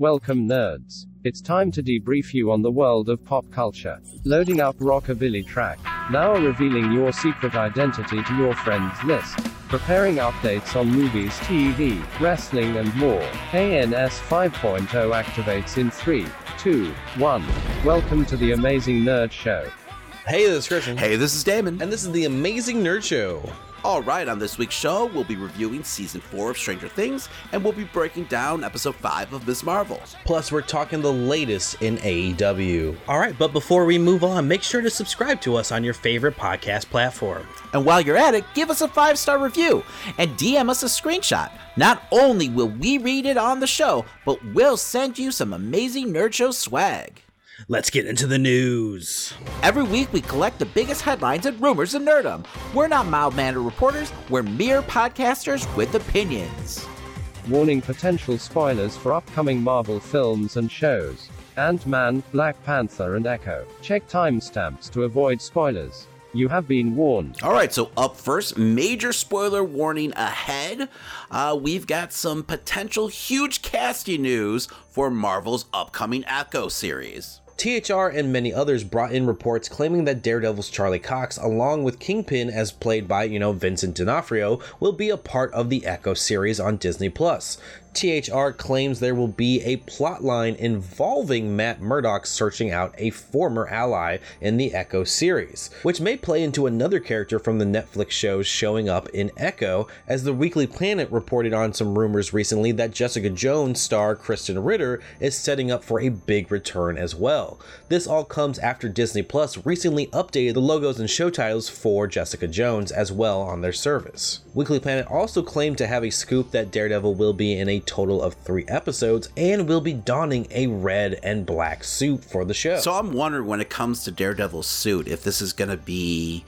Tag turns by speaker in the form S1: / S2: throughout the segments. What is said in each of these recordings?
S1: Welcome, nerds. It's time to debrief you on the world of pop culture. Loading up rockabilly track. Now revealing your secret identity to your friends list. Preparing updates on movies, TV, wrestling, and more. KNS 5.0 activates in 3, 2, 1. Welcome to the Amazing Nerd Show.
S2: Hey, this is Christian.
S3: Hey, this is Damon.
S2: And this is the Amazing Nerd Show.
S3: All right, on this week's show, we'll be reviewing season four of Stranger Things, and we'll be breaking down episode five of Ms. Marvel.
S2: Plus, we're talking the latest in AEW. All right, but before we move on, make sure to subscribe to us on your favorite podcast platform.
S3: And while you're at it, give us a five star review and DM us a screenshot. Not only will we read it on the show, but we'll send you some amazing Nerd Show swag.
S2: Let's get into the news.
S3: Every week, we collect the biggest headlines and rumors of nerdom. We're not mild mannered reporters, we're mere podcasters with opinions.
S1: Warning potential spoilers for upcoming Marvel films and shows. Ant Man, Black Panther, and Echo. Check timestamps to avoid spoilers. You have been warned.
S3: All right, so up first, major spoiler warning ahead. Uh, we've got some potential huge casting news for Marvel's upcoming Echo series.
S2: THR and many others brought in reports claiming that Daredevil's Charlie Cox, along with Kingpin as played by, you know, Vincent D'Onofrio, will be a part of the Echo series on Disney Plus. THR claims there will be a plotline involving Matt Murdock searching out a former ally in the Echo series, which may play into another character from the Netflix shows showing up in Echo, as the Weekly Planet reported on some rumors recently that Jessica Jones star Krysten Ritter is setting up for a big return as well. This all comes after Disney Plus recently updated the logos and show titles for Jessica Jones as well on their service. Weekly Planet also claimed to have a scoop that Daredevil will be in a total of three episodes and will be donning a red and black suit for the show.
S3: So I'm wondering when it comes to Daredevil's suit, if this is going to be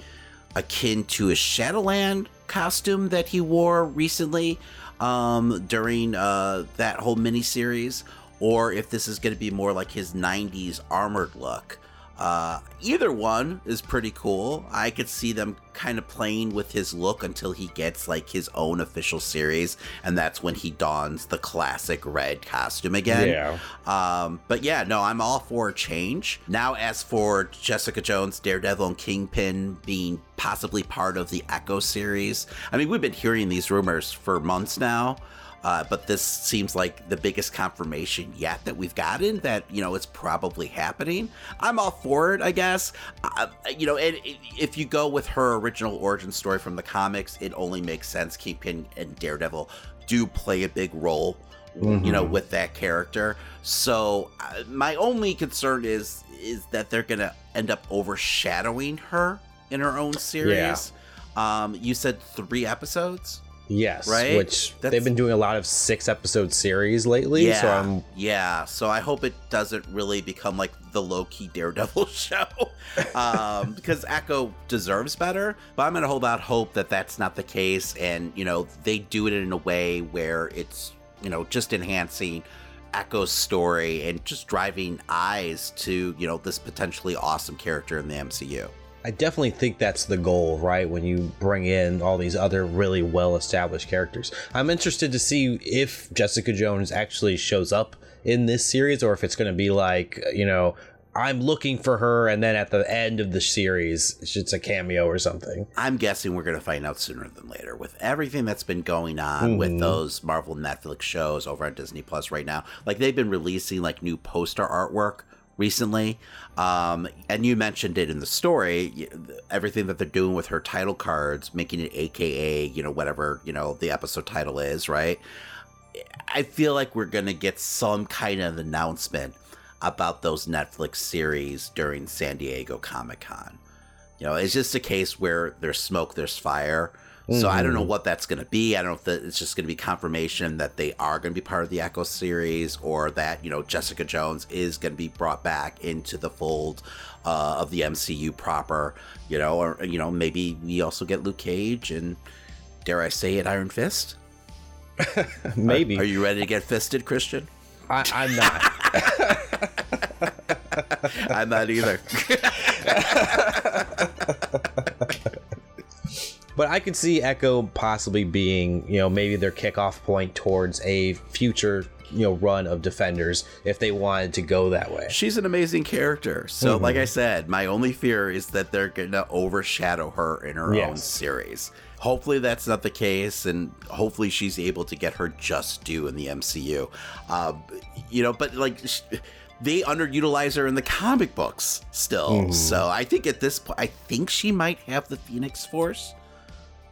S3: akin to his Shadowland costume that he wore recently um, during uh, that whole miniseries, or if this is going to be more like his 90s armored look. Uh, either one is pretty cool. I could see them kind of playing with his look until he gets like his own official series, and that's when he dons the classic red costume again.
S2: Yeah.
S3: Um, but yeah, no, I'm all for a change. Now, as for Jessica Jones, Daredevil, and Kingpin being possibly part of the Echo series, I mean, we've been hearing these rumors for months now. Uh, but this seems like the biggest confirmation yet that we've gotten that you know it's probably happening. I'm all for it, I guess. Uh, you know, and if you go with her original origin story from the comics, it only makes sense. Kingpin and Daredevil do play a big role, mm-hmm. you know, with that character. So uh, my only concern is is that they're gonna end up overshadowing her in her own series. Yeah. Um, you said three episodes.
S2: Yes,
S3: right.
S2: Which That's, they've been doing a lot of six episode series lately.
S3: Yeah,
S2: so I'm
S3: yeah. So I hope it doesn't really become like the low key Daredevil show, um, because Echo deserves better. But I'm gonna hold out hope that that's not the case, and you know they do it in a way where it's you know just enhancing Echo's story and just driving eyes to you know this potentially awesome character in the MCU.
S2: I definitely think that's the goal, right? When you bring in all these other really well established characters. I'm interested to see if Jessica Jones actually shows up in this series or if it's going to be like, you know, I'm looking for her, and then at the end of the series, it's a cameo or something.
S3: I'm guessing we're going to find out sooner than later with everything that's been going on mm-hmm. with those Marvel Netflix shows over on Disney Plus right now. Like they've been releasing like new poster artwork recently. Um, and you mentioned it in the story, everything that they're doing with her title cards, making it AKA, you know, whatever, you know, the episode title is, right? I feel like we're going to get some kind of announcement about those Netflix series during San Diego Comic Con. You know, it's just a case where there's smoke, there's fire. So I don't know mm-hmm. what that's going to be. I don't know if that it's just going to be confirmation that they are going to be part of the Echo series, or that you know Jessica Jones is going to be brought back into the fold uh, of the MCU proper. You know, or you know maybe we also get Luke Cage and dare I say it, Iron Fist.
S2: maybe.
S3: Are, are, you ready to get fisted, Christian?
S2: I, I'm
S3: not. I'm not either.
S2: But I could see Echo possibly being, you know, maybe their kickoff point towards a future you know run of defenders if they wanted to go that way
S3: she's an amazing character so mm-hmm. like i said my only fear is that they're gonna overshadow her in her yes. own series hopefully that's not the case and hopefully she's able to get her just due in the mcu uh, you know but like they underutilize her in the comic books still mm-hmm. so i think at this point i think she might have the phoenix force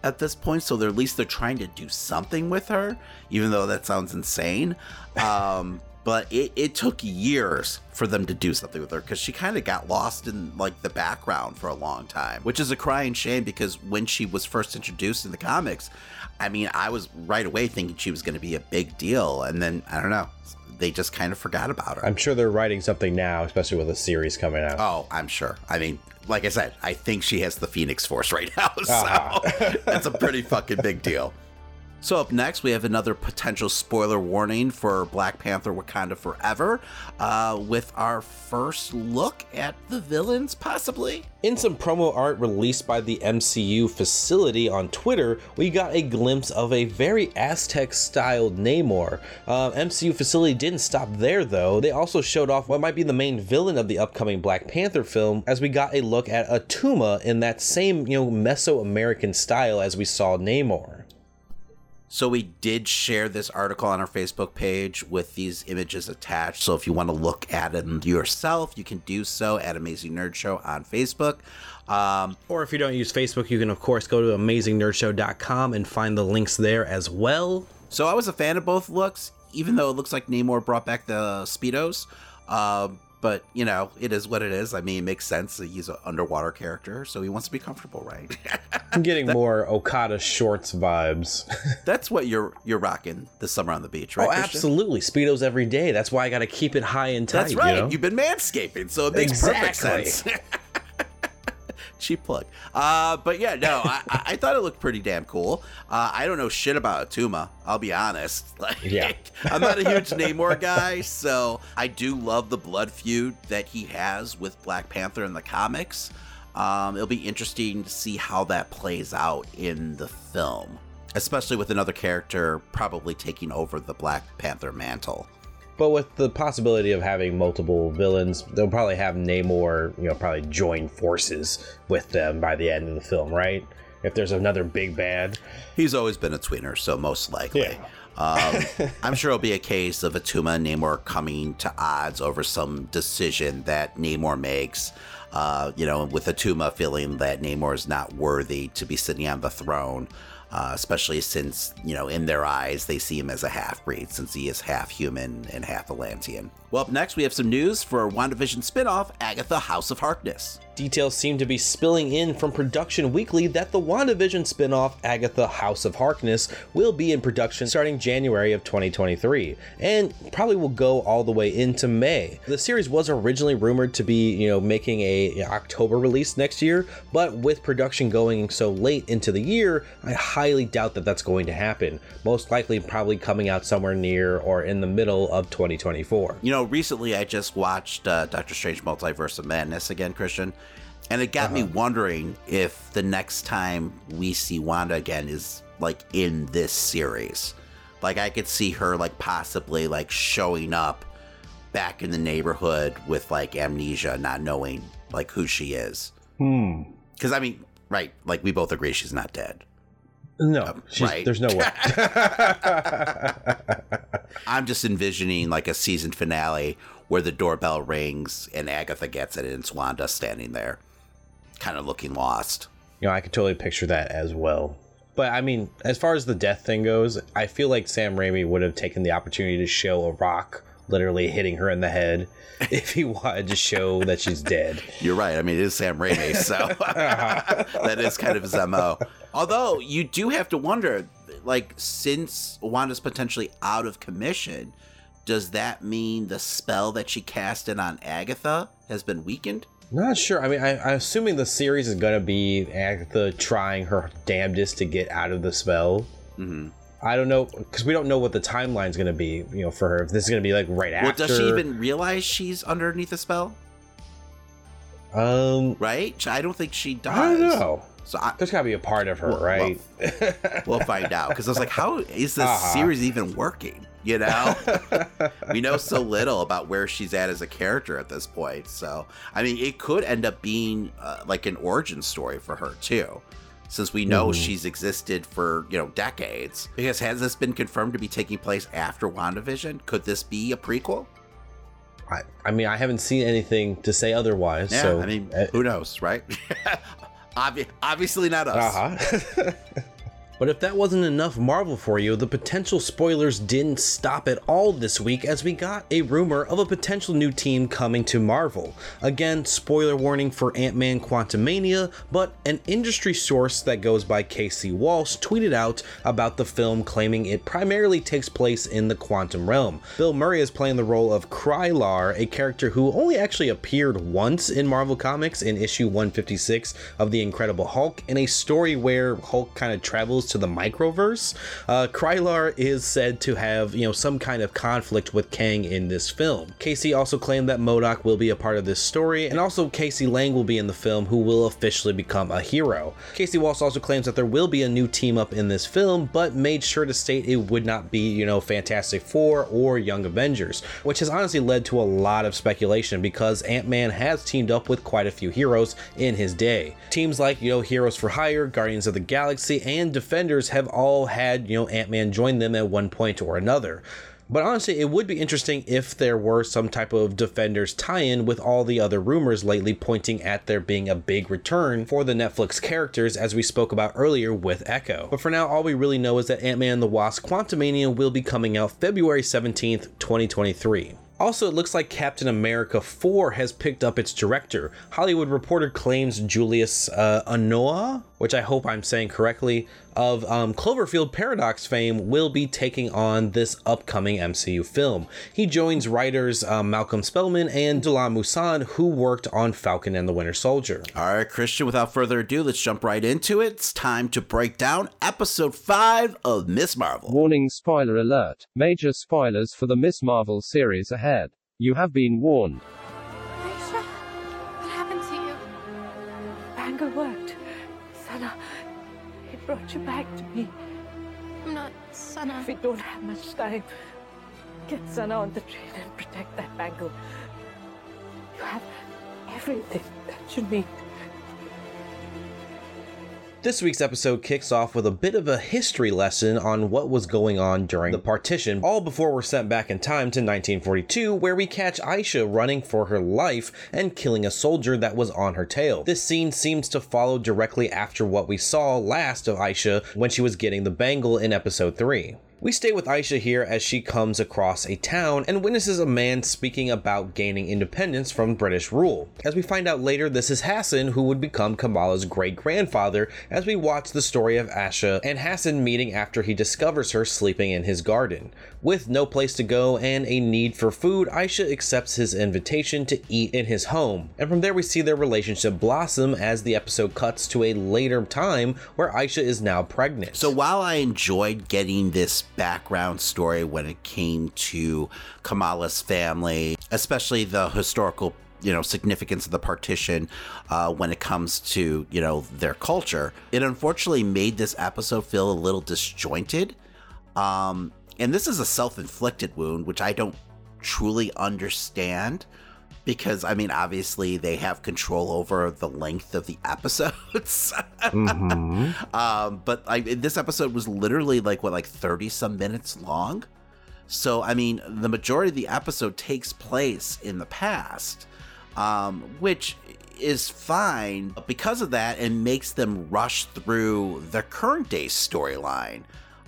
S3: at this point, so they're at least they're trying to do something with her, even though that sounds insane. Um, but it, it took years for them to do something with her because she kind of got lost in like the background for a long time, which is a crying shame because when she was first introduced in the comics, I mean, I was right away thinking she was going to be a big deal, and then I don't know, they just kind of forgot about her.
S2: I'm sure they're writing something now, especially with a series coming out.
S3: Oh, I'm sure. I mean, like I said, I think she has the Phoenix Force right now. So uh-huh. that's a pretty fucking big deal. So, up next, we have another potential spoiler warning for Black Panther Wakanda Forever uh, with our first look at the villains, possibly.
S2: In some promo art released by the MCU facility on Twitter, we got a glimpse of a very Aztec styled Namor. Uh, MCU facility didn't stop there, though. They also showed off what might be the main villain of the upcoming Black Panther film, as we got a look at Attuma in that same, you know, Mesoamerican style as we saw Namor.
S3: So we did share this article on our Facebook page with these images attached. So if you want to look at it yourself, you can do so at Amazing Nerd Show on Facebook.
S2: Um, or if you don't use Facebook, you can of course go to amazingnerdshow.com and find the links there as well.
S3: So I was a fan of both looks, even though it looks like Namor brought back the speedos. Uh, but you know it is what it is. I mean it makes sense that he's an underwater character so he wants to be comfortable right?
S2: I'm getting that, more okada shorts vibes.
S3: That's what you're you're rocking this summer on the beach right
S2: oh Christian? absolutely. Speedos every day. That's why i gotta keep it high and tight
S3: that's right.
S2: you know?
S3: you've been manscaping so it makes exactly. perfect sense cheap plug. Uh, but yeah, no, I, I, thought it looked pretty damn cool. Uh, I don't know shit about Attuma. I'll be honest. Like, yeah, I'm not a huge Namor guy, so I do love the blood feud that he has with Black Panther in the comics. Um, it'll be interesting to see how that plays out in the film, especially with another character probably taking over the Black Panther mantle.
S2: But with the possibility of having multiple villains, they'll probably have Namor, you know, probably join forces with them by the end of the film, right? If there's another big bad.
S3: He's always been a tweener, so most likely. Yeah. Um, I'm sure it'll be a case of Attuma and Namor coming to odds over some decision that Namor makes. Uh, you know, with Attuma feeling that Namor is not worthy to be sitting on the throne uh, especially since, you know, in their eyes, they see him as a half breed since he is half human and half Atlantean. Well, up next, we have some news for WandaVision spinoff Agatha House of Harkness.
S2: Details seem to be spilling in from Production Weekly that the WandaVision spinoff Agatha House of Harkness will be in production starting January of 2023 and probably will go all the way into May. The series was originally rumored to be, you know, making a October release next year, but with production going so late into the year, I highly doubt that that's going to happen. Most likely probably coming out somewhere near or in the middle of 2024.
S3: You know, know, recently I just watched uh, Doctor Strange Multiverse of Madness again, Christian, and it got uh-huh. me wondering if the next time we see Wanda again is like in this series. Like I could see her like possibly like showing up back in the neighborhood with like amnesia, not knowing like who she is.
S2: Hmm.
S3: Because I mean, right? Like we both agree she's not dead.
S2: No, um, right. There's no way.
S3: I'm just envisioning like a season finale where the doorbell rings and Agatha gets it and it's Wanda standing there, kind of looking lost.
S2: You know, I could totally picture that as well. But I mean, as far as the death thing goes, I feel like Sam Raimi would have taken the opportunity to show a rock literally hitting her in the head if he wanted to show that she's dead.
S3: You're right. I mean, it is Sam Raimi, so that is kind of his MO. Although you do have to wonder, like, since Wanda's potentially out of commission, does that mean the spell that she casted on Agatha has been weakened?
S2: Not sure. I mean, I, am assuming the series is going to be Agatha trying her damnedest to get out of the spell.
S3: Mm-hmm.
S2: I don't know because we don't know what the timeline's going to be. You know, for her, if this is going to be like right well, after.
S3: Does she even realize she's underneath a spell?
S2: Um,
S3: right? I don't think she does.
S2: I don't know.
S3: So I,
S2: There's got to be a part of her,
S3: Well,
S2: right?
S3: we'll find out because I was like, how is this
S2: Uh-huh.
S3: series even working? You know, we know so little about where she's at as a character at this point. So, I mean, it could end up being uh, like an origin story for her too, since we know
S2: Mhm.
S3: she's existed for you know decades. Because has this been confirmed to be taking place after WandaVision? Could this be a prequel?
S2: I, I mean, I haven't seen anything to say otherwise.
S3: Yeah,
S2: so
S3: I mean,
S2: uh,
S3: who knows, right? Obvi- obviously not us.
S2: Uh-huh. But if that wasn't enough Marvel for you, the potential spoilers didn't stop at all this week as we got a rumor of a potential new team coming to Marvel. Again, spoiler warning for Ant-Man Quantumania, but an industry source that goes by Casey Walsh tweeted out about the film claiming it primarily takes place in the quantum realm. Bill Murray is playing the role of Krylar, a character who only actually appeared once in Marvel Comics in issue 156 of The Incredible Hulk in a story where Hulk kind of travels to the microverse. Uh, Krylar is said to have, you know, some kind of conflict with Kang in this film. Casey also claimed that MODOK will be a part of this story, and also Cassie Lang will be in the film, who will officially become a hero. Casey Walsh also claims that there will be a new team up in this film, but made sure to state it would not be, you know, Fantastic Four or Young Avengers, which has honestly led to a lot of speculation because Ant-Man has teamed up with quite a few heroes in his day. Teams like, you know, Heroes for Hire, Guardians of the Galaxy, and Defenders have all had, you know, Ant-Man join them at one point or another. But honestly, it would be interesting if there were some type of Defenders tie in with all the other rumors lately pointing at there being a big return for the Netflix characters, as we spoke about earlier with Echo. But for now, all we really know is that Ant Man and the Wasp Quantumania will be coming out February 17th, 2023. Also, it looks like Captain America 4 has picked up its director. Hollywood Reporter claims Julius uh, Onah, which I hope I'm saying correctly, of um, Cloverfield Paradox fame, will be taking on this upcoming MCU film. He joins writers um, Malcolm Spellman and Dalan Musson, who worked on Falcon and the Winter Soldier.
S3: All right, Christian, without further ado, let's jump right into it. It's time to break down episode 5 of Miss Marvel.
S1: Warning spoiler alert. Major spoilers for the Miss Marvel series ahead. You have been warned.
S4: Aisha, what happened to you?
S5: Bangle worked. Sana, it brought you back to me.
S4: I'm not Sana.
S5: If we don't have much time. Get Sana on the train and protect that bangle. You have everything that you need.
S2: This week's episode kicks off with a bit of a history lesson on what was going on during the partition, all before we're sent back in time to 1942, where we catch Aisha running for her life and killing a soldier that was on her tail. This scene seems to follow directly after what we saw last of Aisha when she was getting the bangle in episode 3. We stay with Aisha here as she comes across a town and witnesses a man speaking about gaining independence from British rule. As we find out later, this is Hassan, who would become Kamala's great grandfather, as we watch the story of Aisha and Hassan meeting after he discovers her sleeping in his garden. With no place to go and a need for food, Aisha accepts his invitation to eat in his home. And from there, we see their relationship blossom as the episode cuts to a later time where Aisha is now pregnant.
S3: So while I enjoyed getting this background story when it came to Kamala's family, especially the historical you know significance of the partition uh, when it comes to you know their culture. It unfortunately made this episode feel a little disjointed. Um, and this is a self-inflicted wound which i don't truly understand because i mean obviously they have control over the length of the episodes.
S2: Mhm.
S3: um, but I, this episode was literally like what like 30 some minutes long? So i mean the majority of the episode takes place in the past um, which is fine. But because of that it makes them rush through the current day storyline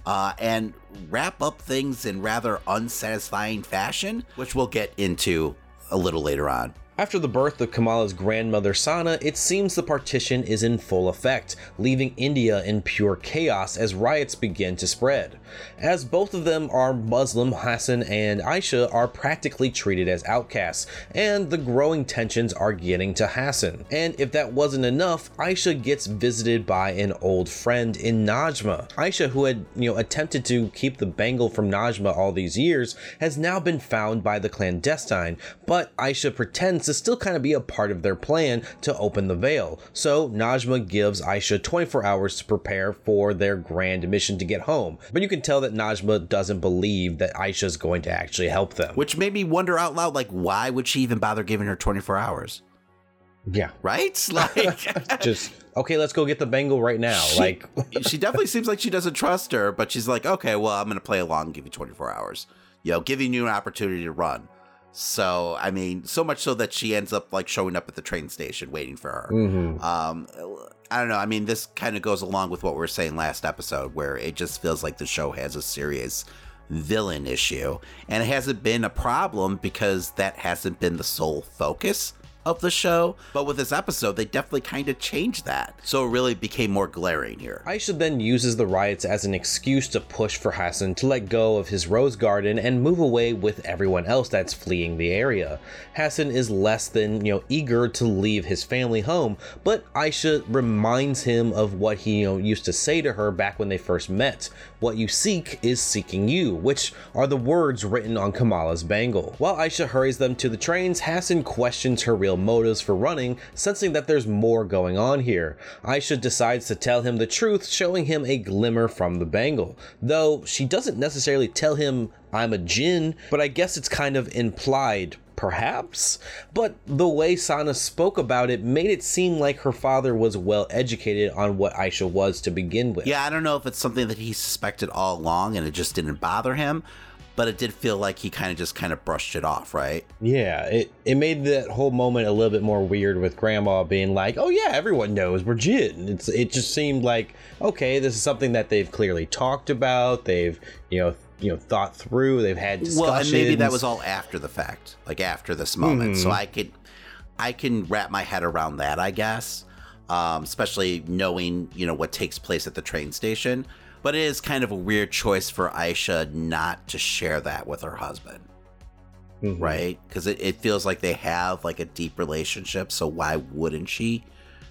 S3: uh, and wrap up things in rather unsatisfying fashion which we'll get into a little later on
S2: After the birth of Kamala's grandmother Sana, it seems the partition is in full effect, leaving India in pure chaos as riots begin to spread. As both of them are Muslim, Hassan and Aisha are practically treated as outcasts, and the growing tensions are getting to Hassan. And if that wasn't enough, Aisha gets visited by an old friend in Najma. Aisha, who had, you know, attempted to keep the bangle from Najma all these years, has now been found by the clandestine, but Aisha pretends to still kind of be a part of their plan to open the veil. So Najma gives Aisha 24 hours to prepare for their grand mission to get home. But you can tell that Najma doesn't believe that Aisha is going to actually help them.
S3: Which made me wonder out loud, like, why would she even bother giving her 24 hours?
S2: Yeah.
S3: Right? Like,
S2: just okay, let's go get the bangle right now.
S3: She,
S2: like
S3: she definitely seems like she doesn't trust her, but she's like, okay, well, I'm gonna play along and give you 24 hours. You know, giving you an opportunity to run. So, I mean, so much so that she ends up like showing up at the train station waiting for her.
S2: Mhm.
S3: Um, I don't know. I mean, this kind of goes along with what we were saying last episode, where it just feels like the show has a serious villain issue, and it hasn't been a problem because that hasn't been the sole focus of the show. But with this episode, they definitely kind of changed that, so it really became more glaring here.
S2: Aisha then uses the riots as an excuse to push for Hassan to let go of his rose garden and move away with everyone else that's fleeing the area. Hassan is less than, you know, eager to leave his family home, but Aisha reminds him of what he, you know, used to say to her back when they first met. What you seek is seeking you, which are the words written on Kamala's bangle. While Aisha hurries them to the trains, Hassan questions her real motives for running, sensing that there's more going on here. Aisha decides to tell him the truth, showing him a glimmer from the bangle. Though she doesn't necessarily tell him, I'm a jinn, but I guess it's kind of implied perhaps, but the way Sana spoke about it made it seem like her father was well educated on what Aisha was to begin with.
S3: Yeah, I don't know if it's something that he suspected all along and it just didn't bother him, but it did feel like he kind of just kind of brushed it off, right?
S2: Yeah, it, it made that whole moment a little bit more weird with grandma being like, "Oh yeah, everyone knows we're jinn." It's it just seemed like, okay, this is something that they've clearly talked about. They've, you know, you know, thought through. They've had discussions.
S3: Well, and maybe that was all after the fact, like after this moment. So I could, I can wrap my head around that, I guess. Um, especially knowing, you know, what takes place at the train station. But it is kind of a weird choice for Aisha not to share that with her husband,
S2: Mhm.
S3: right? Because it, it feels like they have like a deep relationship. So why wouldn't she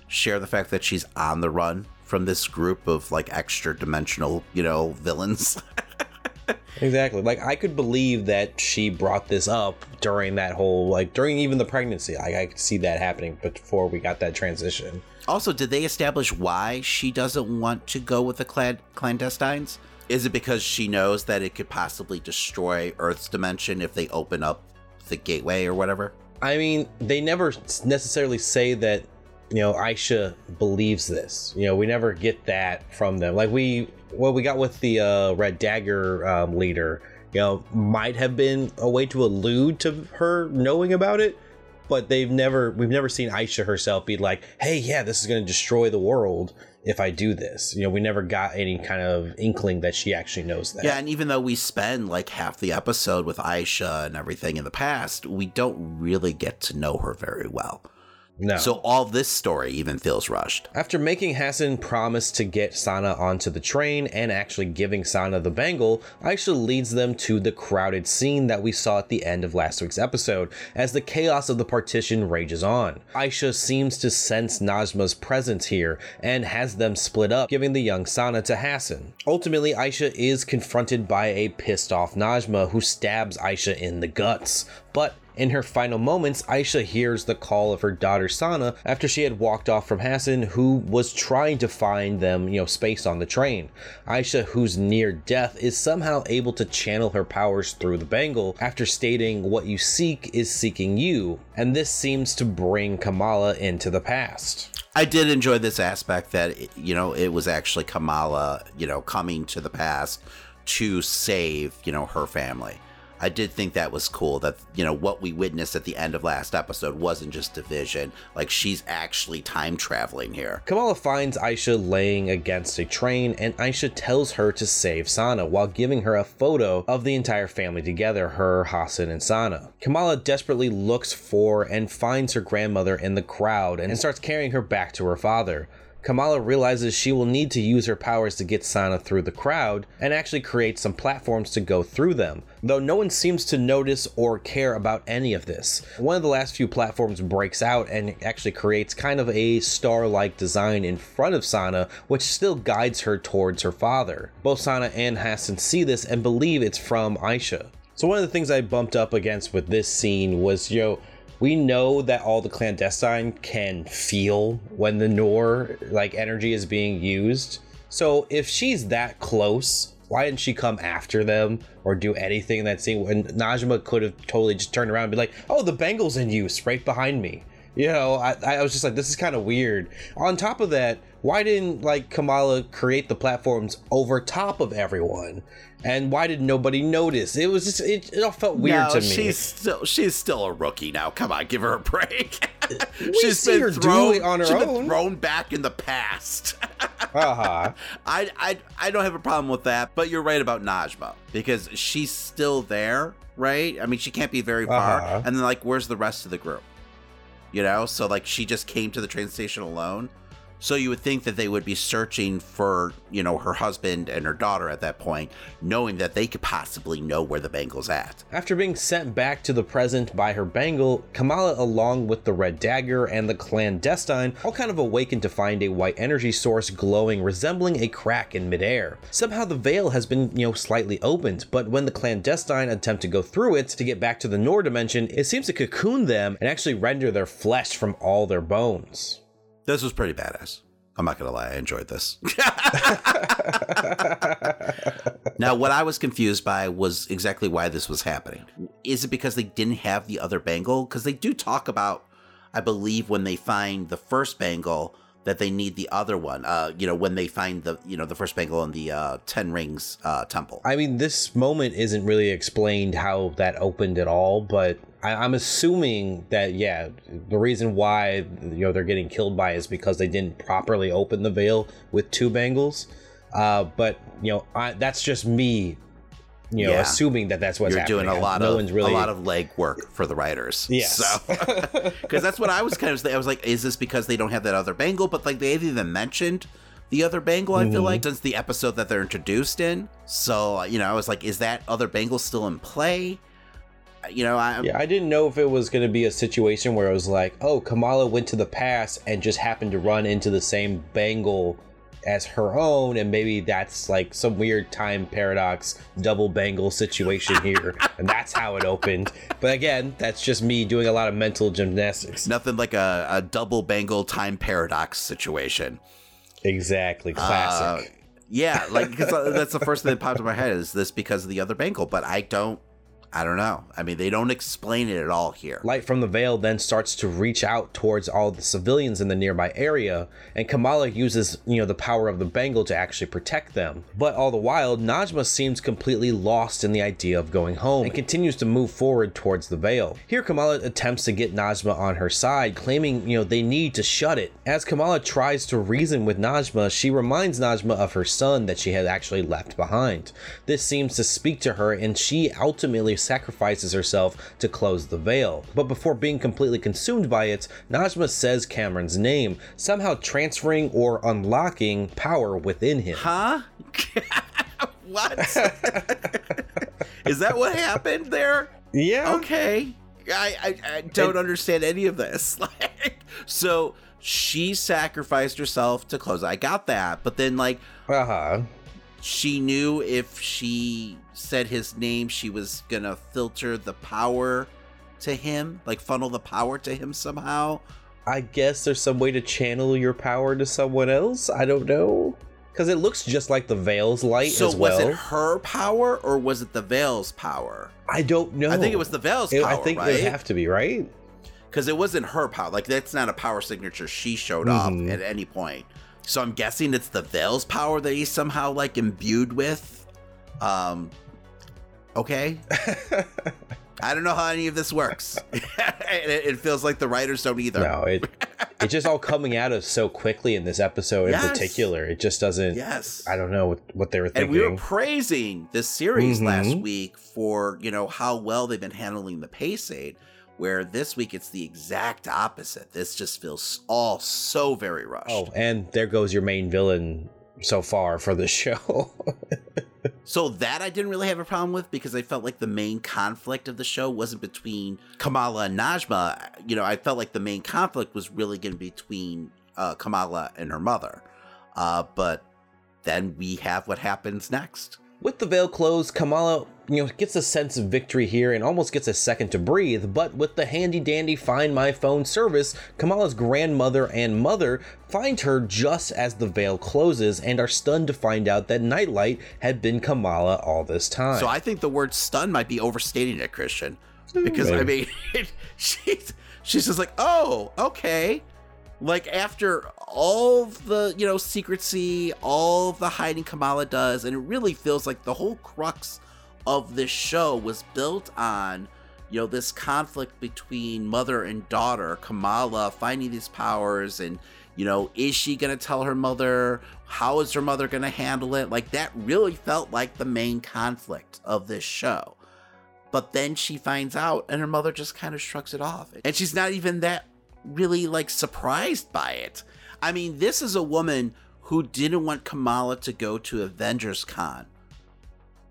S3: share the fact that she's on the run from this group of like extra dimensional, you know, villains?
S2: Exactly. Like I could believe that she brought this up during that whole like during even the pregnancy. Like I could see that happening before we got that transition.
S3: Also, did they establish why she doesn't want to go with the clad- clandestines? Is it because she knows that it could possibly destroy Earth's dimension if they open up the gateway or whatever?
S2: I mean, they never necessarily say that, you know, Aisha believes this. You know, we never get that from them. Like we, what we got with the uh, Red Dagger um, leader, you know, might have been a way to allude to her knowing about it, but they've never, we've never seen Aisha herself be like, hey, yeah, this is going to destroy the world if I do this. You know, we never got any kind of inkling that she actually knows that.
S3: Yeah, and even though we spend like half the episode with Aisha and everything in the past, we don't really get to know her very well.
S2: No.
S3: So all this story even feels rushed.
S2: After making Hassan promise to get Sana onto the train and actually giving Sana the bangle, Aisha leads them to the crowded scene that we saw at the end of last week's episode as the chaos of the partition rages on. Aisha seems to sense Najma's presence here and has them split up, giving the young Sana to Hassan. Ultimately, Aisha is confronted by a pissed off Najma who stabs Aisha in the guts, but in her final moments, Aisha hears the call of her daughter Sana after she had walked off from Hassan, who was trying to find them, you know, space on the train. Aisha, who's near death, is somehow able to channel her powers through the bangle after stating, What you seek is seeking you, and this seems to bring Kamala into the past.
S3: I did enjoy this aspect that you know it was actually Kamala, you know, coming to the past to save, you know, her family. I did think that was cool that, you know, what we witnessed at the end of last episode wasn't just division, like she's actually time traveling here.
S2: Kamala finds Aisha laying against a train, and Aisha tells her to save Sana while giving her a photo of the entire family together her, Hassan, and Sana. Kamala desperately looks for and finds her grandmother in the crowd and starts carrying her back to her father. Kamala realizes she will need to use her powers to get Sana through the crowd and actually create some platforms to go through them, though no one seems to notice or care about any of this. One of the last few platforms breaks out and actually creates kind of a star like design in front of Sana, which still guides her towards her father. Both Sana and Hassan see this and believe it's from Aisha. So, one of the things I bumped up against with this scene was, yo, know, we know that all the clandestine can feel when the Noor like energy is being used. So if she's that close, why didn't she come after them or do anything in that scene? When Najma could have totally just turned around and be like, "Oh, the bangle's in use right behind me." You know, I, I was just like, this is kind of weird. On top of that, why didn't like Kamala create the platforms over top of everyone? And why did nobody notice? It was just it, it all felt weird
S3: no,
S2: to me.
S3: She's still she's still a rookie now. Come on, give her a break.
S2: We see her do it on her
S3: she's been thrown back in the past.
S2: uh-huh.
S3: I, I I don't have a problem with that, but you're right about Najma because she's still there, right? I mean, she can't be very far.
S2: Uh-huh.
S3: And then like, where's the rest of the group? You know, so like she just came to the train station alone. So you would think that they would be searching for, you know, her husband and her daughter at that point, knowing that they could possibly know where the bangle's at.
S2: After being sent back to the present by her bangle, Kamala, along with the Red Dagger and the clandestine, all kind of awaken to find a white energy source glowing, resembling a crack in midair. Somehow the veil has been, you know, slightly opened, but when the clandestine attempt to go through it to get back to the Noor dimension, it seems to cocoon them and actually render their flesh from all their bones.
S3: This was pretty badass. I'm not gonna lie, I enjoyed this. now, what I was confused by was exactly why this was happening. Is it because they didn't have the other bangle? Because they do talk about, I believe, when they find the first bangle, that they need the other one. Uh, you know, when they find the you know the first bangle in the uh, Ten Rings uh, temple.
S2: I mean, this moment isn't really explained how that opened at all, but I, I'm assuming that yeah, the reason why you know they're getting killed by is because they didn't properly open the veil with two bangles. Uh, but you know, I, that's just me, you know,
S3: Yeah.
S2: assuming that that's what's
S3: You're
S2: happening.
S3: doing a lot
S2: no
S3: of
S2: one's really
S3: a lot of leg work for the writers.
S2: Yes.
S3: So, because that's what I was kind of. I was like, is this because they don't have that other bangle? But like they even mentioned the other bangle. I
S2: Mm-hmm.
S3: feel like since the episode that they're introduced in. So uh, you know, I was like, is that other bangle still in play? Uh, You know, I
S2: Yeah, I didn't know if it was going to be a situation where it was like, oh, Kamala went to the past and just happened to run into the same bangle as her own, and maybe that's like some weird time paradox double bangle situation here, and that's how it opened. But again, that's just me doing a lot of mental gymnastics.
S3: nothing like a, a double bangle time paradox situation.
S2: Exactly, classic.
S3: Uh, yeah, like because that's the first thing that popped in my head. Is this because of the other bangle? But I don't. I don't know. I mean, they don't explain it at all here.
S2: Light from the veil then starts to reach out towards all the civilians in the nearby area, and Kamala uses, you know, the power of the bangle to actually protect them. But all the while, Najma seems completely lost in the idea of going home and continues to move forward towards the veil. Here, Kamala attempts to get Najma on her side, claiming, you know, they need to shut it. As Kamala tries to reason with Najma, she reminds Najma of her son that she had actually left behind. This seems to speak to her, and she ultimately sacrifices herself to close the veil. But before being completely consumed by it, Najma says Kamran's name, somehow transferring or unlocking power within him.
S3: Huh? what? Is that what happened there?
S2: Yeah.
S3: Okay. I, I, I don't understand any of this. Like, so she sacrificed herself to close. I got that, but then like
S2: Uh huh.
S3: she knew if she said his name, she was gonna filter the power to him, like funnel the power to him somehow.
S2: I guess there's some way to channel your power to someone else. I don't know. Because it looks just like the veil's light
S3: So
S2: as well.
S3: was it her power or was it the veil's power?
S2: I don't know.
S3: I think it was the veil's
S2: It-
S3: power,
S2: I think
S3: right?
S2: it would have to be, right?
S3: because it wasn't her power. Like that's not a power signature she showed
S2: Mhm.
S3: off at any point. So I'm guessing it's the Veil's power that he's somehow like imbued with. Um, okay. I don't know how any of this works. it, it feels like the writers don't either.
S2: No, it it's just all coming at us so quickly in this episode in particular. It just doesn't.
S3: Yes.
S2: I don't know what, what they were thinking.
S3: and we were praising this series last
S2: Mhm.
S3: week for you know how well they've been handling the pacing where this week it's the exact opposite this just feels all so very rushed
S2: oh, and there goes your main villain so far for the show.
S3: So that I didn't really have a problem with because I felt like the main conflict of the show wasn't between Kamala and Najma. You know, I felt like the main conflict was really going to be between uh, Kamala and her mother. Uh, but then we have what happens next.
S2: With the veil closed, Kamala you know, gets a sense of victory here and almost gets a second to breathe. But with the handy dandy Find My Phone service, Kamala's grandmother and mother find her just as the veil closes and are stunned to find out that Nightlight had been Kamala all this time.
S3: So I think the word stun might be overstating it, Christian. Because I mean, she's she's just like, oh, okay. Like after all the you know secrecy, all the hiding Kamala does, and it really feels like the whole crux of this show was built on you know this conflict between mother and daughter kamala finding these powers and you know is she gonna tell her mother? How is her mother gonna handle it? Like that really felt like the main conflict of this show. But then she finds out and her mother just kind of shrugs it off. And she's not even that really like surprised by it. I mean this is a woman who didn't want kamala to go to avengers con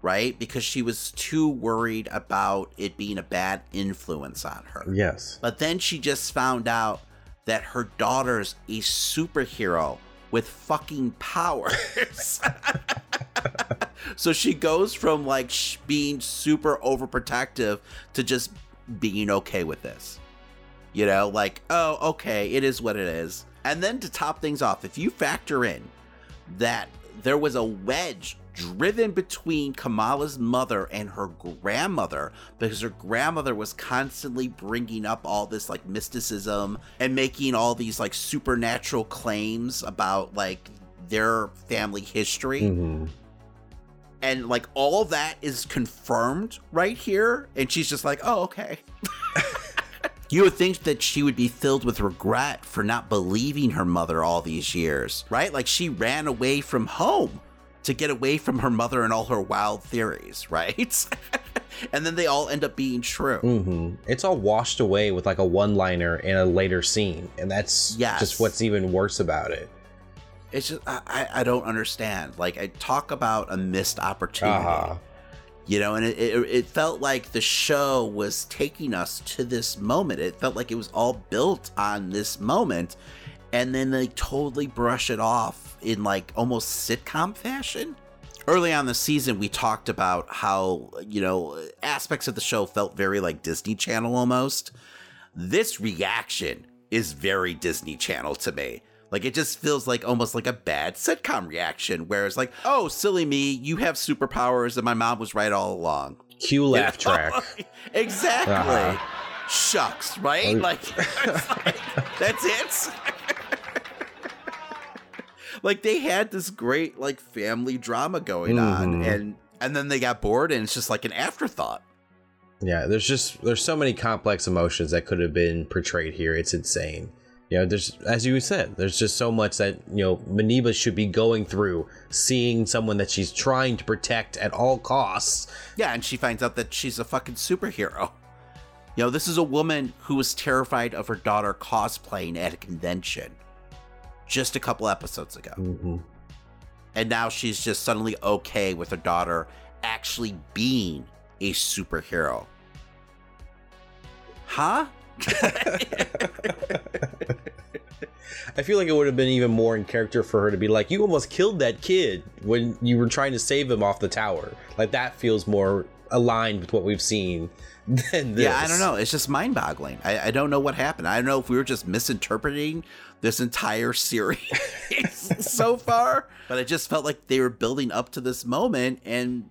S3: right? Because she was too worried about it being a bad influence on her.
S2: Yes.
S3: But then she just found out that her daughter's a superhero with fucking powers. so she goes from like sh- being super overprotective to just being okay with this. You know, like, oh, okay, it is what it is. And then to top things off, if you factor in that there was a wedge driven between Kamala's mother and her grandmother because her grandmother was constantly bringing up all this like mysticism and making all these like supernatural claims about like their family history.
S2: Mm-hmm.
S3: And like all that is confirmed right here. And she's just like, oh, okay. You would think that she would be filled with regret for not believing her mother all these years, right? Like she ran away from home to get away from her mother and all her wild theories, right? and then they all end up being true.
S2: Mm-hmm. It's all washed away with like a one liner in a later scene. And that's
S3: Yes.
S2: just what's even worse about it.
S3: It's just, I, I- don't understand. Like, I talk about a missed opportunity.
S2: Uh-huh.
S3: You know, and it, it, it felt like the show was taking us to this moment. It felt like it was all built on this moment. And then they totally brush it off in like almost sitcom fashion. Early on the season, we talked about how, you know, aspects of the show felt very like Disney Channel almost. This reaction is very Disney Channel to me. Like it just feels like almost like a bad sitcom reaction, where it's like, "Oh, silly me, you have superpowers, and my mom was right all along."
S2: Cue laugh track.
S3: exactly.
S2: Uh-huh.
S3: Shucks, right? Like, like, that's it. like they had this great like family drama going on,
S2: Mhm.
S3: and and then they got bored, and it's just like an afterthought.
S2: Yeah, there's just there's so many complex emotions that could have been portrayed here. It's insane. You know, there's as you said, there's just so much that you know Muniba should be going through, seeing someone that she's trying to protect at all costs.
S3: Yeah, and she finds out that she's a fucking superhero. You know, this is a woman who was terrified of her daughter cosplaying at a convention just a couple episodes ago.
S2: Mm-hmm.
S3: And now she's just suddenly okay with her daughter actually being a superhero. Huh?
S2: I feel like it would have been even more in character for her to be like, "You almost killed that kid when you were trying to save him off the tower." Like that feels more aligned with what we've seen than this.
S3: Yeah, I don't know. It's just mind boggling. I, I don't know what happened. I don't know if we were just misinterpreting this entire series so far, but it just felt like they were building up to this moment and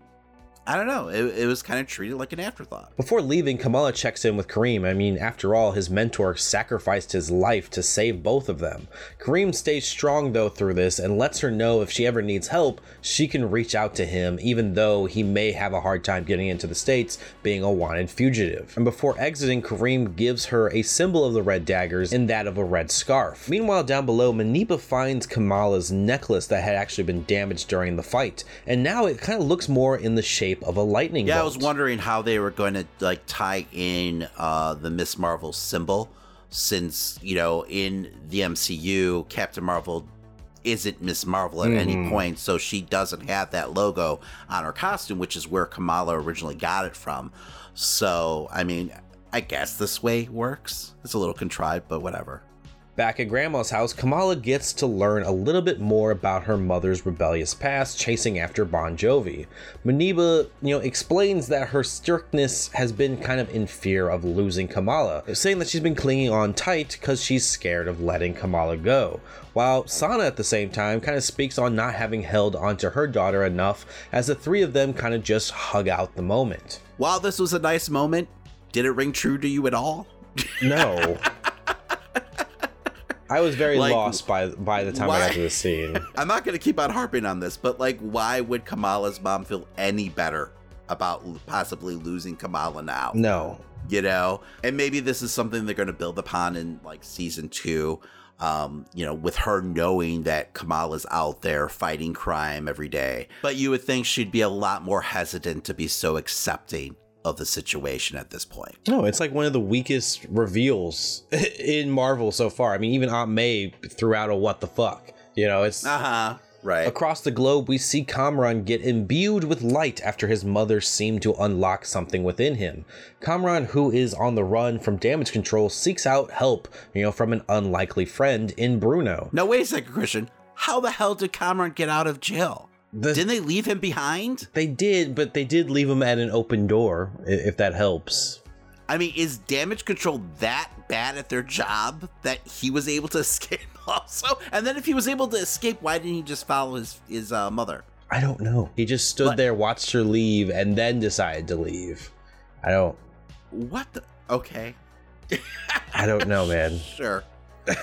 S3: I don't know. It, it was kind of treated like an afterthought.
S2: Before leaving, Kamala checks in with Kareem. I mean, after all, his mentor sacrificed his life to save both of them. Kareem stays strong, though, through this and lets her know if she ever needs help, she can reach out to him, even though he may have a hard time getting into the States, being a wanted fugitive. And before exiting, Kareem gives her a symbol of the red daggers in that of a red scarf. Meanwhile, down below, Muniba finds Kamala's necklace that had actually been damaged during the fight, and now it kind of looks more in the shape of a lightning
S3: Yeah,
S2: bolt.
S3: I was wondering how they were going to like tie in uh, the Miss Marvel symbol, since you know in the MCU, Captain Marvel isn't Miss Marvel at any point, so she doesn't have that logo on her costume, which is where Kamala originally got it from. So, I mean, I guess this way works. It's a little contrived, but whatever.
S2: Back at Grandma's house, Kamala gets to learn a little bit more about her mother's rebellious past chasing after Bon Jovi. Muniba, you know, explains that her strictness has been kind of in fear of losing Kamala, saying that she's been clinging on tight because she's scared of letting Kamala go. While Sana at the same time kind of speaks on not having held onto her daughter enough as the three of them kind of just hug out the moment.
S3: While this was a nice moment, did it ring true to you at all?
S2: No. I was very
S3: Like,
S2: lost by by the time I got to the scene.
S3: I'm not going to keep on harping on this, but like, why would Kamala's mom feel any better about possibly losing Kamala now?
S2: No.
S3: You know, and maybe this is something they're going to build upon in like season two. Um, you know, with her knowing that Kamala's out there fighting crime every day, but you would think she'd be a lot more hesitant to be so accepting of the situation at this point.
S2: No, it's like one of the weakest reveals in Marvel so far. I mean, even Aunt May threw out a what the fuck. You know, it's
S3: Uh huh. Right.
S2: across the globe we see Kamran get imbued with light after his mother seemed to unlock something within him. Kamran, who is on the run from damage control, seeks out help, you know, from an unlikely friend in Bruno.
S3: Now, wait a second, Christian. How the hell did Kamran get out of jail?
S2: The-
S3: Didn't they leave him behind?
S2: They did, but they did leave him at an open door, if that helps.
S3: I mean, is damage control that bad at their job that he was able to escape also? And then if he was able to escape, why didn't he just follow his his uh, mother?
S2: I don't know. He just stood
S3: But-
S2: there, watched her leave, and then decided to leave. I don't.
S3: What the? Okay,
S2: I don't know, man.
S3: sure.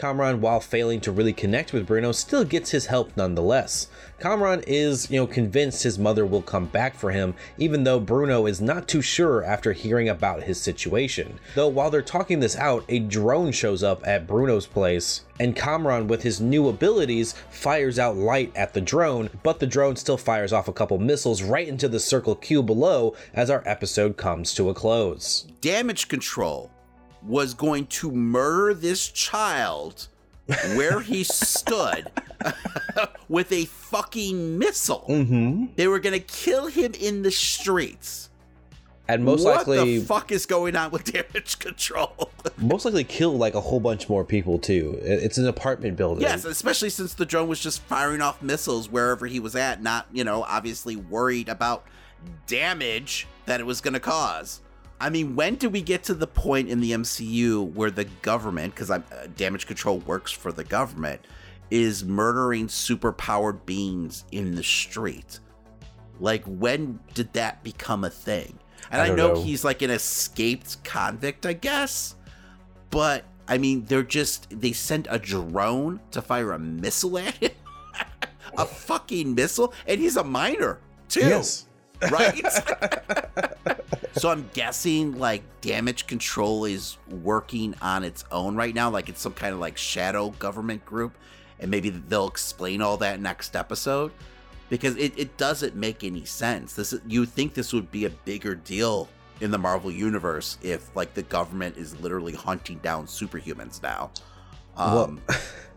S2: Kamran, while failing to really connect with Bruno, still gets his help nonetheless. Kamran is, you know, convinced his mother will come back for him, even though Bruno is not too sure after hearing about his situation. Though while they're talking this out, a drone shows up at Bruno's place, and Kamran, with his new abilities, fires out light at the drone, but the drone still fires off a couple missiles right into the circle Q below as our episode comes to a close.
S3: Damage control was going to murder this child where he stood with a fucking missile.
S2: Mm-hmm.
S3: They were going to kill him in the streets.
S2: And most
S3: what
S2: likely,
S3: the fuck is going on with damage control?
S2: most likely kill like a whole bunch more people too. It's an apartment building.
S3: yes, especially since the drone was just firing off missiles wherever he was at, not, you know, obviously worried about damage that it was going to cause. I mean, when do we get to the point in the MCU where the government, because I'm uh, damage control works for the government, is murdering superpowered beings in the street? Like, when did that become a thing? And
S2: I
S3: I, know,
S2: know.
S3: he's like an escaped convict, I guess, but I mean, they're just they sent a drone to fire a missile at him, a fucking missile, and he's a minor too,
S2: Yes.
S3: Right? so I'm guessing like damage control is working on its own right now, like it's some kind of like shadow government group, and maybe they'll explain all that next episode because it, it doesn't make any sense. This is, you think this would be a bigger deal in the Marvel universe if like the government is literally hunting down superhumans now. Um,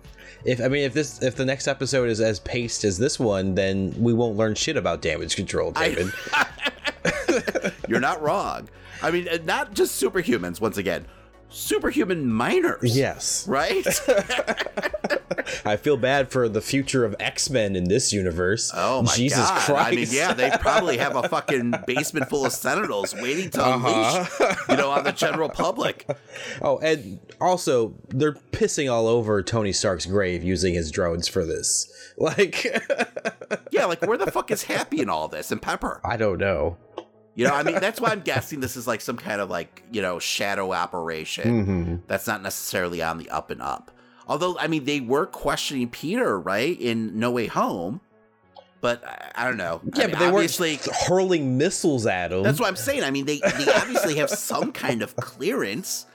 S2: If I mean, if this, if the next episode is as paced as this one, then we won't learn shit about damage control, David.
S3: you're not wrong. I mean, uh, not just superhumans. Once again, superhuman minors.
S2: yes,
S3: Right?
S2: I feel bad for the future of X Men in this universe.
S3: Oh my
S2: Jesus
S3: god!
S2: Christ!
S3: I mean, yeah, they probably have a fucking basement full of sentinels waiting to
S2: Uh-huh.
S3: unleash, you know, on the general public.
S2: Oh, and also they're pissing all over Tony Stark's grave using his drones for this. Like,
S3: Yeah, like where the fuck is Happy in all this and Pepper?
S2: I don't know.
S3: You know, I mean, that's why I'm guessing this is like some kind of like you know shadow operation
S2: hmm
S3: that's not necessarily on the up and up. Although, I mean, they were questioning Peter right in No Way Home, but I, I don't know. I
S2: Yeah,
S3: mean,
S2: but they
S3: obviously.
S2: weren't hurling missiles at him.
S3: That's what I'm saying. I mean, they, they obviously have some kind of clearance,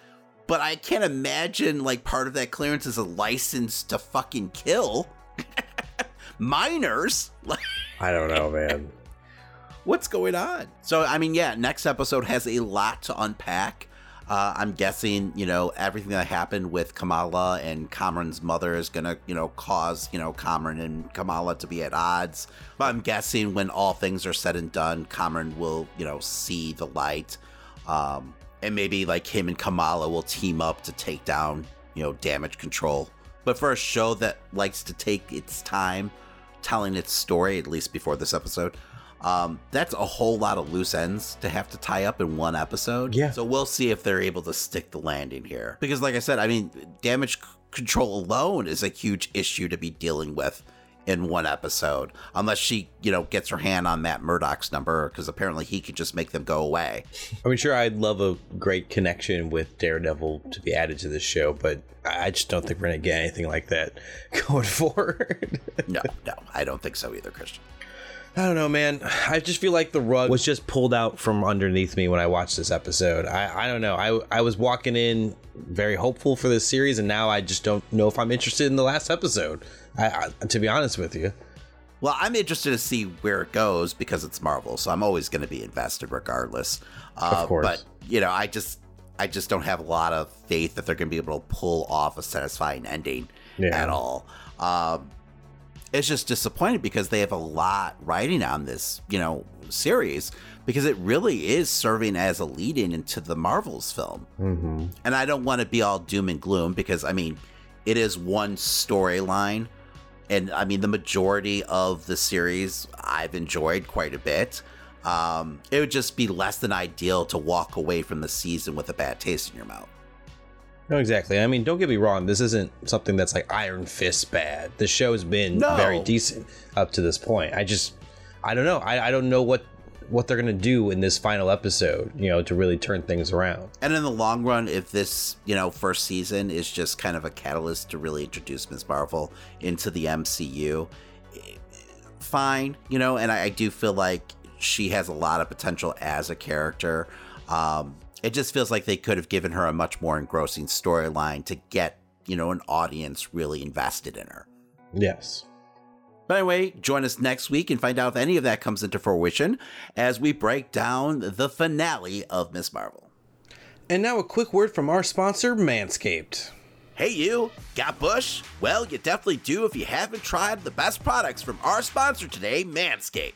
S3: but I can't imagine like part of that clearance is a license to fucking kill minors.
S2: I don't know, man.
S3: What's going on? So, I mean, yeah, next episode has a lot to unpack. Uh, I'm guessing, you know, everything that happened with Kamala and Kamran's mother is gonna, you know, cause, you know, Kamran and Kamala to be at odds. But I'm guessing when all things are said and done, Kamran will, you know, see the light. Um, and maybe like him and Kamala will team up to take down, you know, damage control. But for a show that likes to take its time telling its story, at least before this episode, um, that's a whole lot of loose ends to have to tie up in one episode.
S2: Yeah.
S3: So we'll see if they're able to stick the landing here. Because, like I said, I mean, damage c- control alone is a huge issue to be dealing with in one episode, unless she, you know, gets her hand on Matt Murdock's number, because apparently he could just make them go away.
S2: I mean, sure, I'd love a great connection with Daredevil to be added to this show, but I just don't think we're going to get anything like that going forward.
S3: No, no, I don't think so either, Christian.
S2: I don't know, man. I just feel like the rug was just pulled out from underneath me when I watched this episode. I, I don't know. I, I was walking in very hopeful for this series, and now I just don't know if I'm interested in the last episode. I, I, to be honest with you.
S3: Well, I'm interested to see where it goes because it's Marvel, so I'm always going to be invested regardless. Uh,
S2: Of course.
S3: But you know, I just, I just don't have a lot of faith that they're going to be able to pull off a satisfying ending
S2: Yeah.
S3: at all. Um, it's just disappointing because they have a lot writing on this, you know, series because it really is serving as a lead-in into the Marvels film.
S2: Mm-hmm.
S3: And I don't want to be all doom and gloom because I mean, it is one storyline. And I mean, the majority of the series I've enjoyed quite a bit. Um, it would just be less than ideal to walk away from the season with a bad taste in your mouth.
S2: No, exactly. I mean, don't get me wrong. This isn't something that's like Iron Fist bad. The show's been
S3: No.
S2: very decent up to this point. I just, I don't know. I, I don't know what what they're gonna do in this final episode. You know, to really turn things around.
S3: And in the long run, if this, you know, first season is just kind of a catalyst to really introduce Ms. Marvel into the MCU, fine, you know, and I, I do feel like she has a lot of potential as a character. Um, it just feels like they could have given her a much more engrossing storyline to get, you know, an audience really invested in her.
S2: Yes.
S3: But anyway, join us next week and find out if any of that comes into fruition as we break down the finale of Miss Marvel.
S2: And now a quick word from our sponsor, Manscaped.
S3: Hey, you, got Bush? Well, you definitely do if you haven't tried the best products from our sponsor today, Manscaped.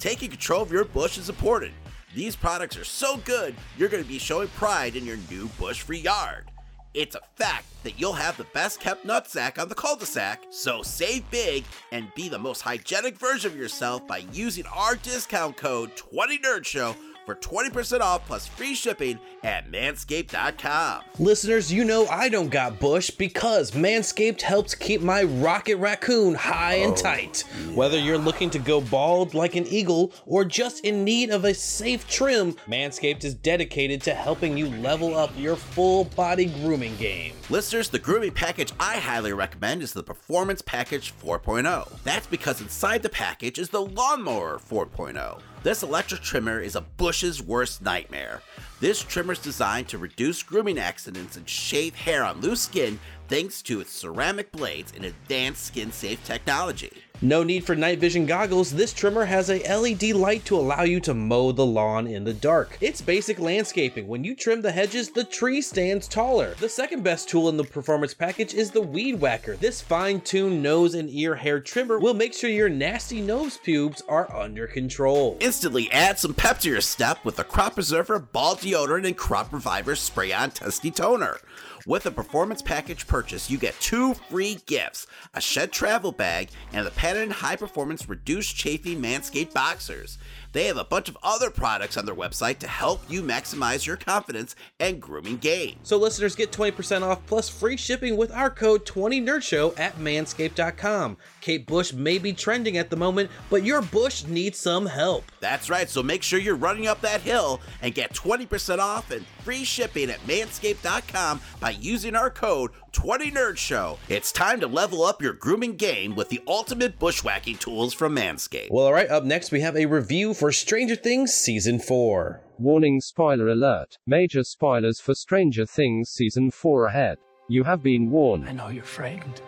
S3: Taking control of your bush is important. These products are so good, you're going to be showing pride in your new bush free yard. It's a fact that you'll have the best kept nutsack on the cul de sac, so save big and be the most hygienic version of yourself by using our discount code 20NerdShow for 20% off plus free shipping at manscaped.com.
S2: Listeners, you know I don't got bush because Manscaped helps keep my rocket raccoon high and oh. tight. Whether you're looking to go bald like an eagle or just in need of a safe trim, Manscaped is dedicated to helping you level up your full body grooming game.
S3: Listeners, the grooming package I highly recommend is the Performance Package 4.0. That's because inside the package is the Lawnmower 4.0. This electric trimmer is a bush's worst nightmare. This trimmer is designed to reduce grooming accidents and shave hair on loose skin thanks to its ceramic blades and advanced skin safe technology.
S2: No need for night vision goggles, this trimmer has a LED light to allow you to mow the lawn in the dark. It's basic landscaping. When you trim the hedges, the tree stands taller. The second best tool in the performance package is the Weed Whacker. This fine-tuned nose and ear hair trimmer will make sure your nasty nose pubes are under control.
S3: Instantly add some pep to your step with the Crop Preserver Ball Deodorant and Crop Reviver Spray On Testy Toner. With a performance package purchase, you get two free gifts a shed travel bag and the patented high performance reduced chafing Manscaped boxers. They have a bunch of other products on their website to help you maximize your confidence and grooming game.
S2: So listeners get 20% off plus free shipping with our code 20nerdshow at manscaped.com. Kate Bush may be trending at the moment, but your bush needs some help.
S3: That's right, so make sure you're running up that hill and get 20% off and free shipping at manscaped.com by using our code 20nerdshow. It's time to level up your grooming game with the ultimate bushwhacking tools from Manscaped.
S2: Well, all right, up next we have a review for Stranger Things Season 4.
S1: Warning spoiler alert. Major spoilers for Stranger Things Season 4 ahead. You have been warned.
S6: I know you're frightened.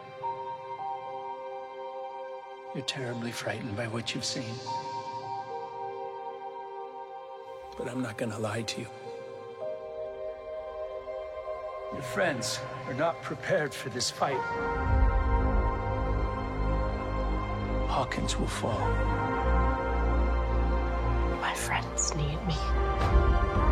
S6: You're terribly frightened by what you've seen. But I'm not gonna lie to you. Your friends are not prepared for this fight. Hawkins will fall.
S7: My friends need me.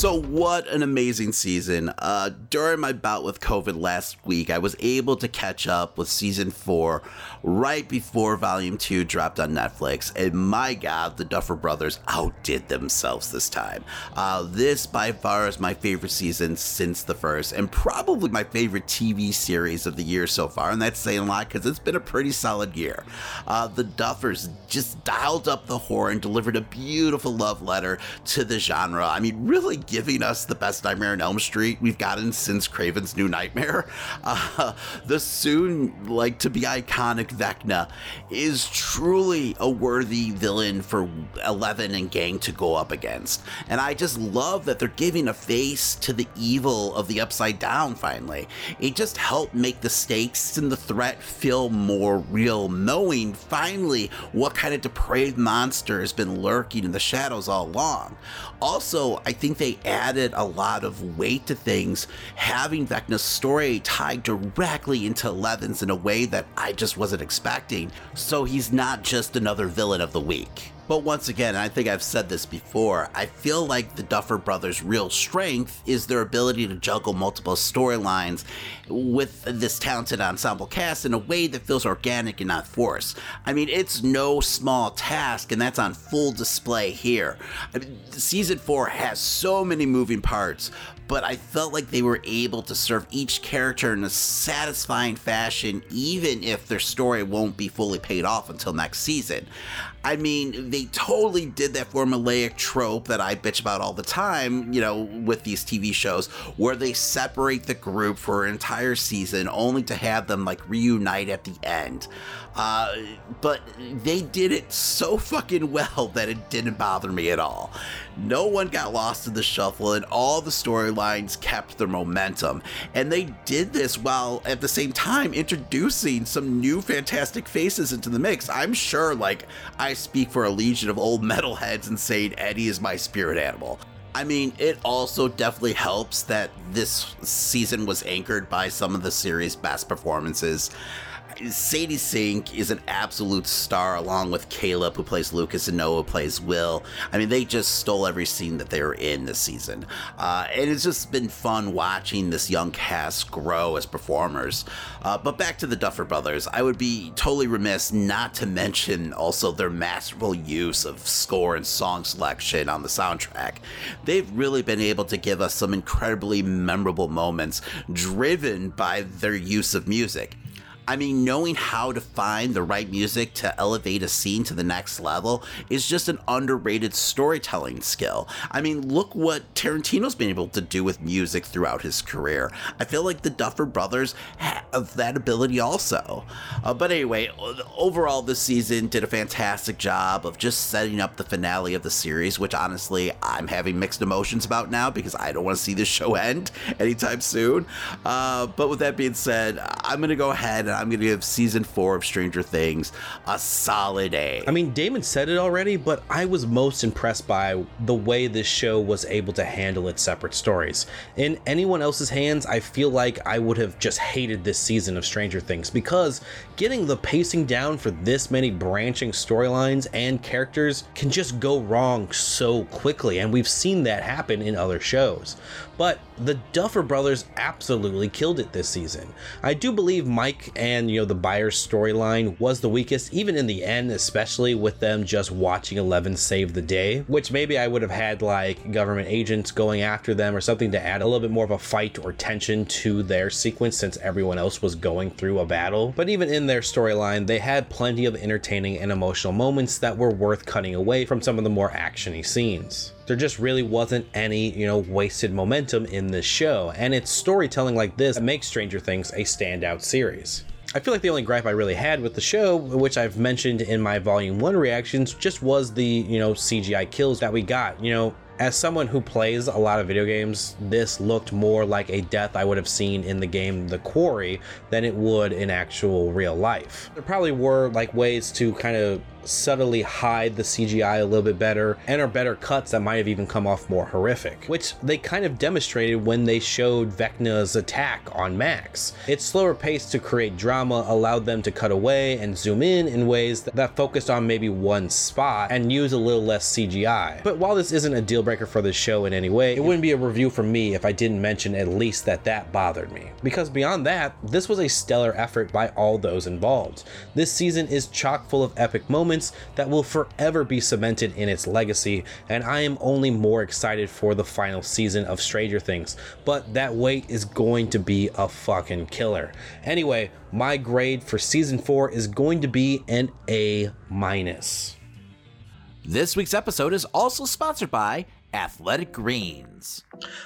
S3: So, what an amazing season. Uh, during my bout with COVID last week, I was able to catch up with season four right before volume two dropped on Netflix. And my God, the Duffer Brothers outdid themselves this time. Uh, this, by far, is my favorite season since the first, and probably my favorite TV series of the year so far. And that's saying a lot because it's been a pretty solid year. Uh, the Duffers just dialed up the horn, and delivered a beautiful love letter to the genre. I mean, really giving us the best Nightmare on Elm Street we've gotten since Craven's New Nightmare. Uh, the soon like to be iconic Vecna is truly a worthy villain for Eleven and gang to go up against. And I just love that they're giving a face to the evil of the Upside Down finally. It just helped make the stakes and the threat feel more real, knowing finally what kind of depraved monster has been lurking in the shadows all along. Also, I think they added a lot of weight to things, having Vecna's story tied directly into Eleven's in a way that I just wasn't expecting, so he's not just another villain of the week. But once again, I think I've said this before, I feel like the Duffer Brothers' real strength is their ability to juggle multiple storylines with this talented ensemble cast in a way that feels organic and not forced. I mean, it's no small task, and that's on full display here. I mean, season 4 has so many moving parts, but I felt like they were able to serve each character in a satisfying fashion, even if their story won't be fully paid off until next season. I mean, they totally did that formulaic trope that I bitch about all the time, you know, with these TV shows, where they separate the group for an entire season only to have them like reunite at the end. Uh, but they did it so fucking well that it didn't bother me at all. No one got lost in the shuffle, and all the storylines kept their momentum. And they did this while at the same time introducing some new fantastic faces into the mix. I'm sure, like, I speak for a legion of old metalheads and saying Eddie is my spirit animal. I mean, it also definitely helps that this season was anchored by some of the series' best performances. Sadie Sink is an absolute star, along with Caleb, who plays Lucas, and Noah plays Will. I mean, they just stole every scene that they were in this season. Uh, and it's just been fun watching this young cast grow as performers. Uh, but back to the Duffer Brothers, I would be totally remiss not to mention also their masterful use of score and song selection on the soundtrack. They've really been able to give us some incredibly memorable moments driven by their use of music. I mean, knowing how to find the right music to elevate a scene to the next level is just an underrated storytelling skill. I mean, look what Tarantino's been able to do with music throughout his career. I feel like the Duffer Brothers have that ability also. Uh, but anyway, overall, this season did a fantastic job of just setting up the finale of the series, which honestly, I'm having mixed emotions about now because I don't want to see this show end anytime soon. Uh, but with that being said, I'm going to go ahead and I'm going to give season four of Stranger Things a solid A.
S2: I mean, Damon said it already, but I was most impressed by the way this show was able to handle its separate stories. In anyone else's hands, I feel like I would have just hated this season of Stranger Things because getting the pacing down for this many branching storylines and characters can just go wrong so quickly, and we've seen that happen in other shows. But the Duffer brothers absolutely killed it this season. I do believe Mike and you know the Byers storyline was the weakest, even in the end, especially with them just watching Eleven save the day, which maybe I would have had like government agents going after them or something to add a little bit more of a fight or tension to their sequence since everyone else was going through a battle. But even in their storyline, they had plenty of entertaining and emotional moments that were worth cutting away from some of the more actiony scenes there just really wasn't any, you know, wasted momentum in this show. And it's storytelling like this that makes Stranger Things a standout series. I feel like the only gripe I really had with the show, which I've mentioned in my volume 1 reactions, just was the, you know, CGI kills that we got. You know, as someone who plays a lot of video games, this looked more like a death I would have seen in the game The Quarry than it would in actual real life. There probably were like ways to kind of subtly hide the CGI a little bit better and are better cuts that might have even come off more horrific, which they kind of demonstrated when they showed Vecna's attack on Max. Its slower pace to create drama allowed them to cut away and zoom in in ways that focused on maybe one spot and use a little less CGI. But while this isn't a deal breaker for the show in any way, it wouldn't be a review from me if I didn't mention at least that that bothered me. Because beyond that, this was a stellar effort by all those involved. This season is chock full of epic moments that will forever be cemented in its legacy, and I am only more excited for the final season of Stranger Things, but that wait is going to be a fucking killer. Anyway, my grade for season 4 is going to be an A minus.
S3: This week's episode is also sponsored by Athletic Greens.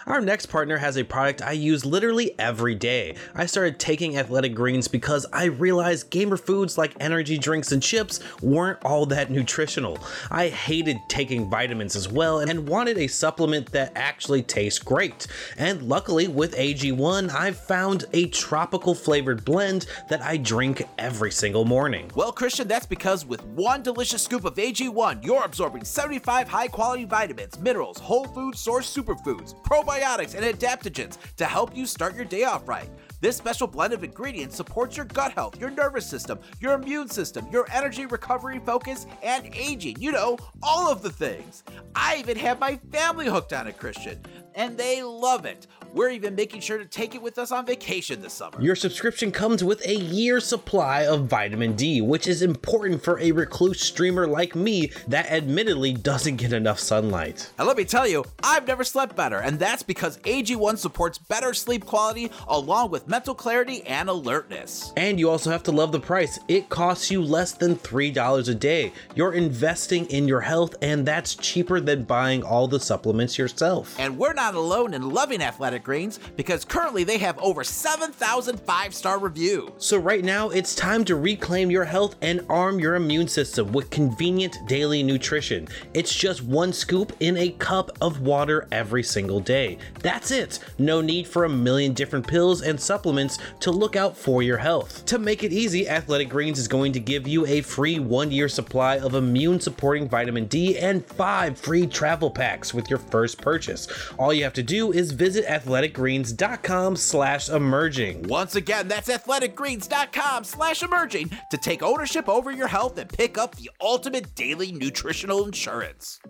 S2: Our next partner has a product I use literally every day. I started taking athletic greens because I realized gamer foods like energy drinks and chips weren't all that nutritional. I hated taking vitamins as well and wanted a supplement that actually tastes great. And luckily, with AG1, I've found a tropical flavored blend that I drink every single morning.
S3: Well, Christian, that's because with one delicious scoop of AG1, you're absorbing 75 high quality vitamins, minerals, whole food source superfoods, probiotics, and adaptogens to help you start your day off right. This special blend of ingredients supports your gut health, your nervous system, your immune system, your energy recovery focus, and aging. You know, all of the things. I even have my family hooked on it, Christian, and they love it. We're even making sure to take it with us on vacation this summer.
S2: Your subscription comes with a year's supply of vitamin D, which is important for a recluse streamer like me that admittedly doesn't get enough sunlight.
S3: And let me tell you, I've never slept better, and that's because AG1 supports better sleep quality along with mental clarity and alertness.
S2: And you also have to love the price. It costs you less than $3 a day. You're investing in your health, and that's cheaper than buying all the supplements yourself.
S3: And we're not alone in loving Athletic Greens because currently they have over 7,000 five star reviews.
S2: So, right now, it's time to reclaim your health and arm your immune system with convenient daily nutrition. It's just one scoop in a cup of water every single day. That's it. No need for a million different pills and supplements to look out for your health. To make it easy, Athletic Greens is going to give you a free one year supply of immune supporting vitamin D and five free travel packs with your first purchase. All you have to do is visit athleticgreens.com slash emerging.
S3: Once again, that's athleticgreens.com slash emerging to take ownership over your health and pick up the ultimate daily nutritional insurance.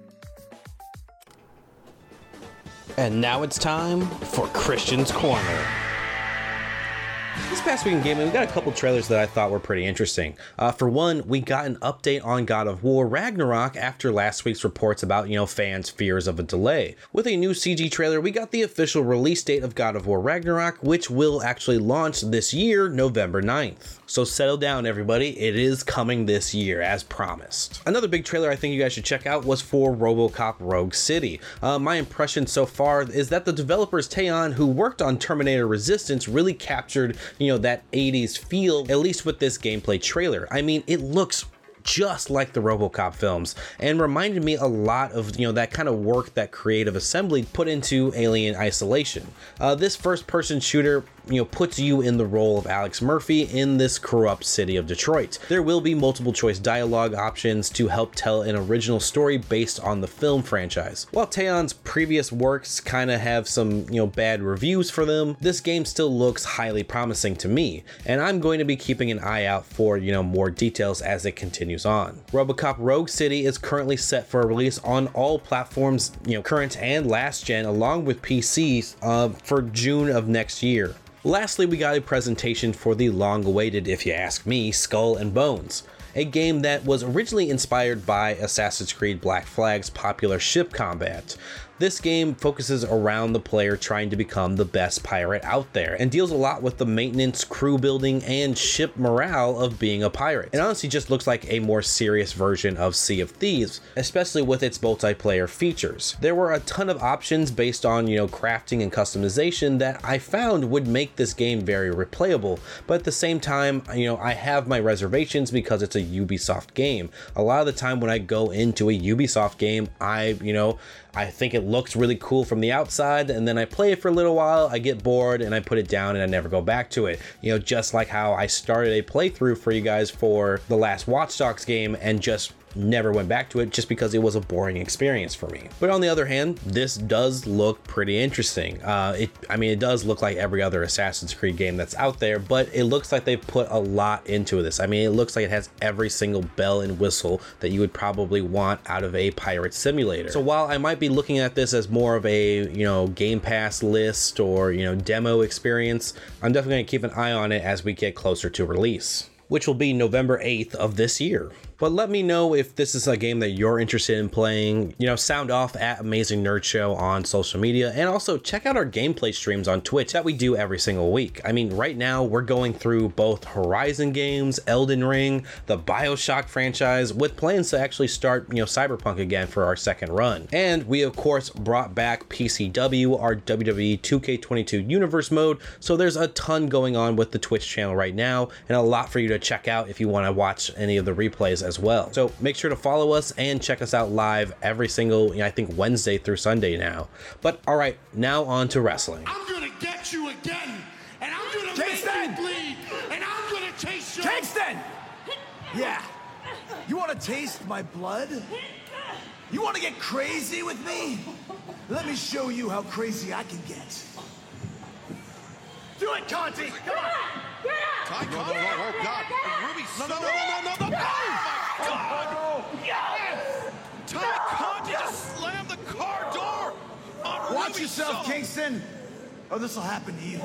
S2: And now it's time for Christian's Corner. This past week in gaming, we got a couple trailers that I thought were pretty interesting. Uh, for one, we got an update on God of War Ragnarok after last week's reports about, you know, fans' fears of a delay. With a new CG trailer, we got the official release date of God of War Ragnarok, which will actually launch this year, November 9th. So settle down, everybody. It is coming this year, as promised. Another big trailer I think you guys should check out was for Robocop Rogue City. Uh, my impression so far is that the developers Teyon, who worked on Terminator Resistance, really captured, you know, that 80s feel, at least with this gameplay trailer. I mean, it looks just like the RoboCop films and reminded me a lot of you know that kind of work that Creative Assembly put into Alien Isolation. Uh, this first-person shooter you know puts you in the role of Alex Murphy in this corrupt city of Detroit. There will be multiple choice dialogue options to help tell an original story based on the film franchise. While Teyon's previous works kind of have some you know bad reviews for them, this game still looks highly promising to me, and I'm going to be keeping an eye out for you know more details as it continues on. RoboCop Rogue City is currently set for a release on all platforms, you know, current and last gen, along with PCs uh, for June of next year. Lastly, we got a presentation for the long awaited, if you ask me, Skull and Bones, a game that was originally inspired by Assassin's Creed Black Flag's popular ship combat. This game focuses around the player trying to become the best pirate out there and deals a lot with the maintenance, crew building, and ship morale of being a pirate. It honestly just looks like a more serious version of Sea of Thieves, especially with its multiplayer features. There were a ton of options based on, you know, crafting and customization that I found would make this game very replayable, but at the same time, you know, I have my reservations because it's a Ubisoft game. A lot of the time when I go into a Ubisoft game, I, you know, I think it looks really cool from the outside, and then I play it for a little while, I get bored, and I put it down and I never go back to it. You know, just like how I started a playthrough for you guys for the last Watch Dogs game and just never went back to it just because it was a boring experience for me. But on the other hand, this does look pretty interesting. Uh, it, I mean, it does look like every other Assassin's Creed game that's out there, but it looks like they've put a lot into this. I mean, it looks like it has every single bell and whistle that you would probably want out of a pirate simulator. So while I might be looking at this as more of a, you know, Game Pass list or, you know, demo experience, I'm definitely going to keep an eye on it as we get closer to release which will be November 8th of this year. But let me know if this is a game that you're interested in playing. You know, sound off at Amazing Nerd Show on social media and also check out our gameplay streams on Twitch that we do every single week. I mean, right now we're going through both Horizon games, Elden Ring, the BioShock franchise, with plans to actually start, you know, Cyberpunk again for our second run. And we, of course, brought back PCW, our WWE 2K22 Universe mode. So there's a ton going on with the Twitch channel right now and a lot for you to check out if you want to watch any of the replays as well. So make sure to follow us and check us out live every single, you know, I think Wednesday through Sunday now. But all right, now on to wrestling.
S7: I'm gonna get you again, and I'm gonna Kingston! make you bleed, and I'm gonna taste your.
S8: Kingston! Yeah. You wanna taste my blood? You wanna get crazy with me? Let me show you how crazy I can get. Do it, Conti! Come on!
S7: Tay Conti! Oh, oh, God! Ruby, no, no, no, no, no, no, no! Oh, my oh, God! Oh, yes! Tay Conti just slammed the car door on Ruby
S8: Watch
S7: Ruby
S8: yourself, Kingston, or this will happen to you.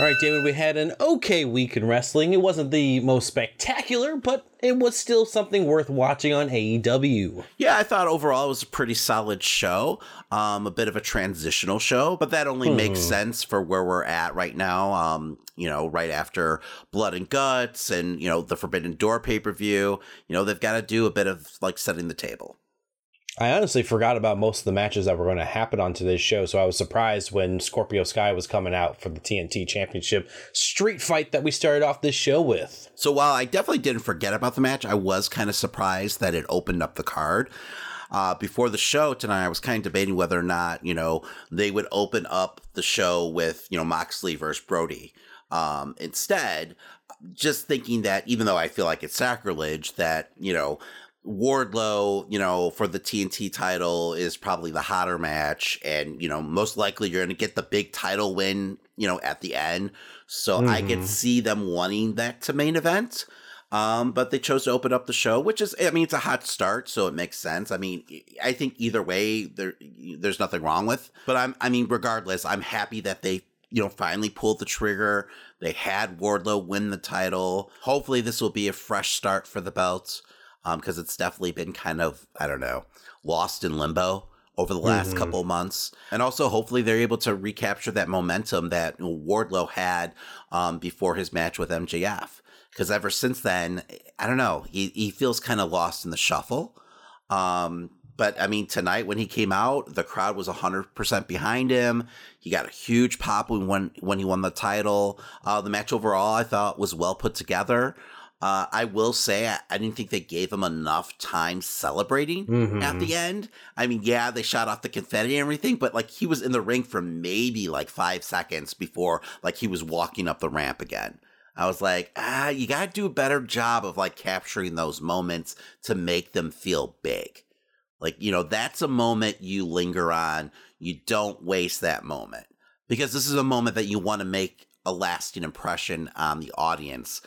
S2: All right, David, we had an okay week in wrestling. It wasn't the most spectacular, but it was still something worth watching on AEW.
S3: Yeah, I thought overall it was a pretty solid show. Um, a bit of a transitional show, but that only makes sense for where we're at right now. Um, you know, right after Blood and Guts and, you know, the Forbidden Door pay per view, you know, they've got to do a bit of like setting the table.
S2: I honestly forgot about most of the matches that were going to happen on today's show, so I was surprised when Scorpio Sky was coming out for the TNT Championship street fight that we started off this show with.
S3: So while I definitely didn't forget about the match, I was kind of surprised that it opened up the card. Uh, before the show tonight, I was kind of debating whether or not, you know, they would open up the show with, you know, Moxley versus Brody. Um, instead, just thinking that even though I feel like it's sacrilege, that, you know, Wardlow, you know, for the TNT title is probably the hotter match. And, you know, most likely you're going to get the big title win, you know, at the end. So I could see them wanting that to main event. Um, but they chose to open up the show, which is, I mean, it's a hot start, so it makes sense. I mean, I think either way, there, there's nothing wrong with. But I'm, I mean, regardless, I'm happy that they, you know, finally pulled the trigger. They had Wardlow win the title. Hopefully, this will be a fresh start for the belt, um, because it's definitely been kind of, I don't know, lost in limbo over the last couple of months. And also, hopefully, they're able to recapture that momentum that Wardlow had um, before his match with MJF. Because ever since then, I don't know, he, he feels kind of lost in the shuffle. Um, but I mean, tonight when he came out, the crowd was 100% behind him. He got a huge pop when, when, when he won the title. Uh, the match overall, I thought, was well put together. Uh, I will say, I, I didn't think they gave him enough time celebrating at the end. I mean, yeah, they shot off the confetti and everything, but like he was in the ring for maybe like five seconds before like he was walking up the ramp again. I was like, ah, you got to do a better job of like capturing those moments to make them feel big. Like, you know, that's a moment you linger on. You don't waste that moment because this is a moment that you want to make a lasting impression on the audience,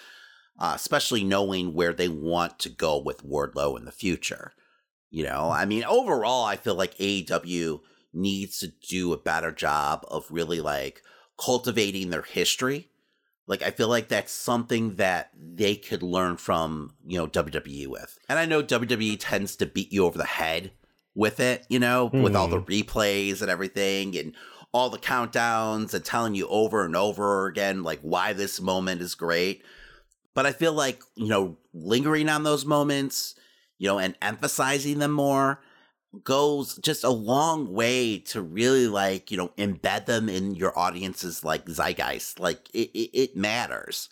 S3: uh, especially knowing where they want to go with Wardlow in the future. You know, I mean, overall, I feel like AEW needs to do a better job of really like cultivating their history. Like, I feel like that's something that they could learn from, you know, WWE with. And I know WWE tends to beat you over the head with it, you know, with all the replays and everything and all the countdowns and telling you over and over again, like, why this moment is great. But I feel like, you know, lingering on those moments, you know, and emphasizing them more goes just a long way to really like, you know, embed them in your audience's like zeitgeist. Like it, it, it matters.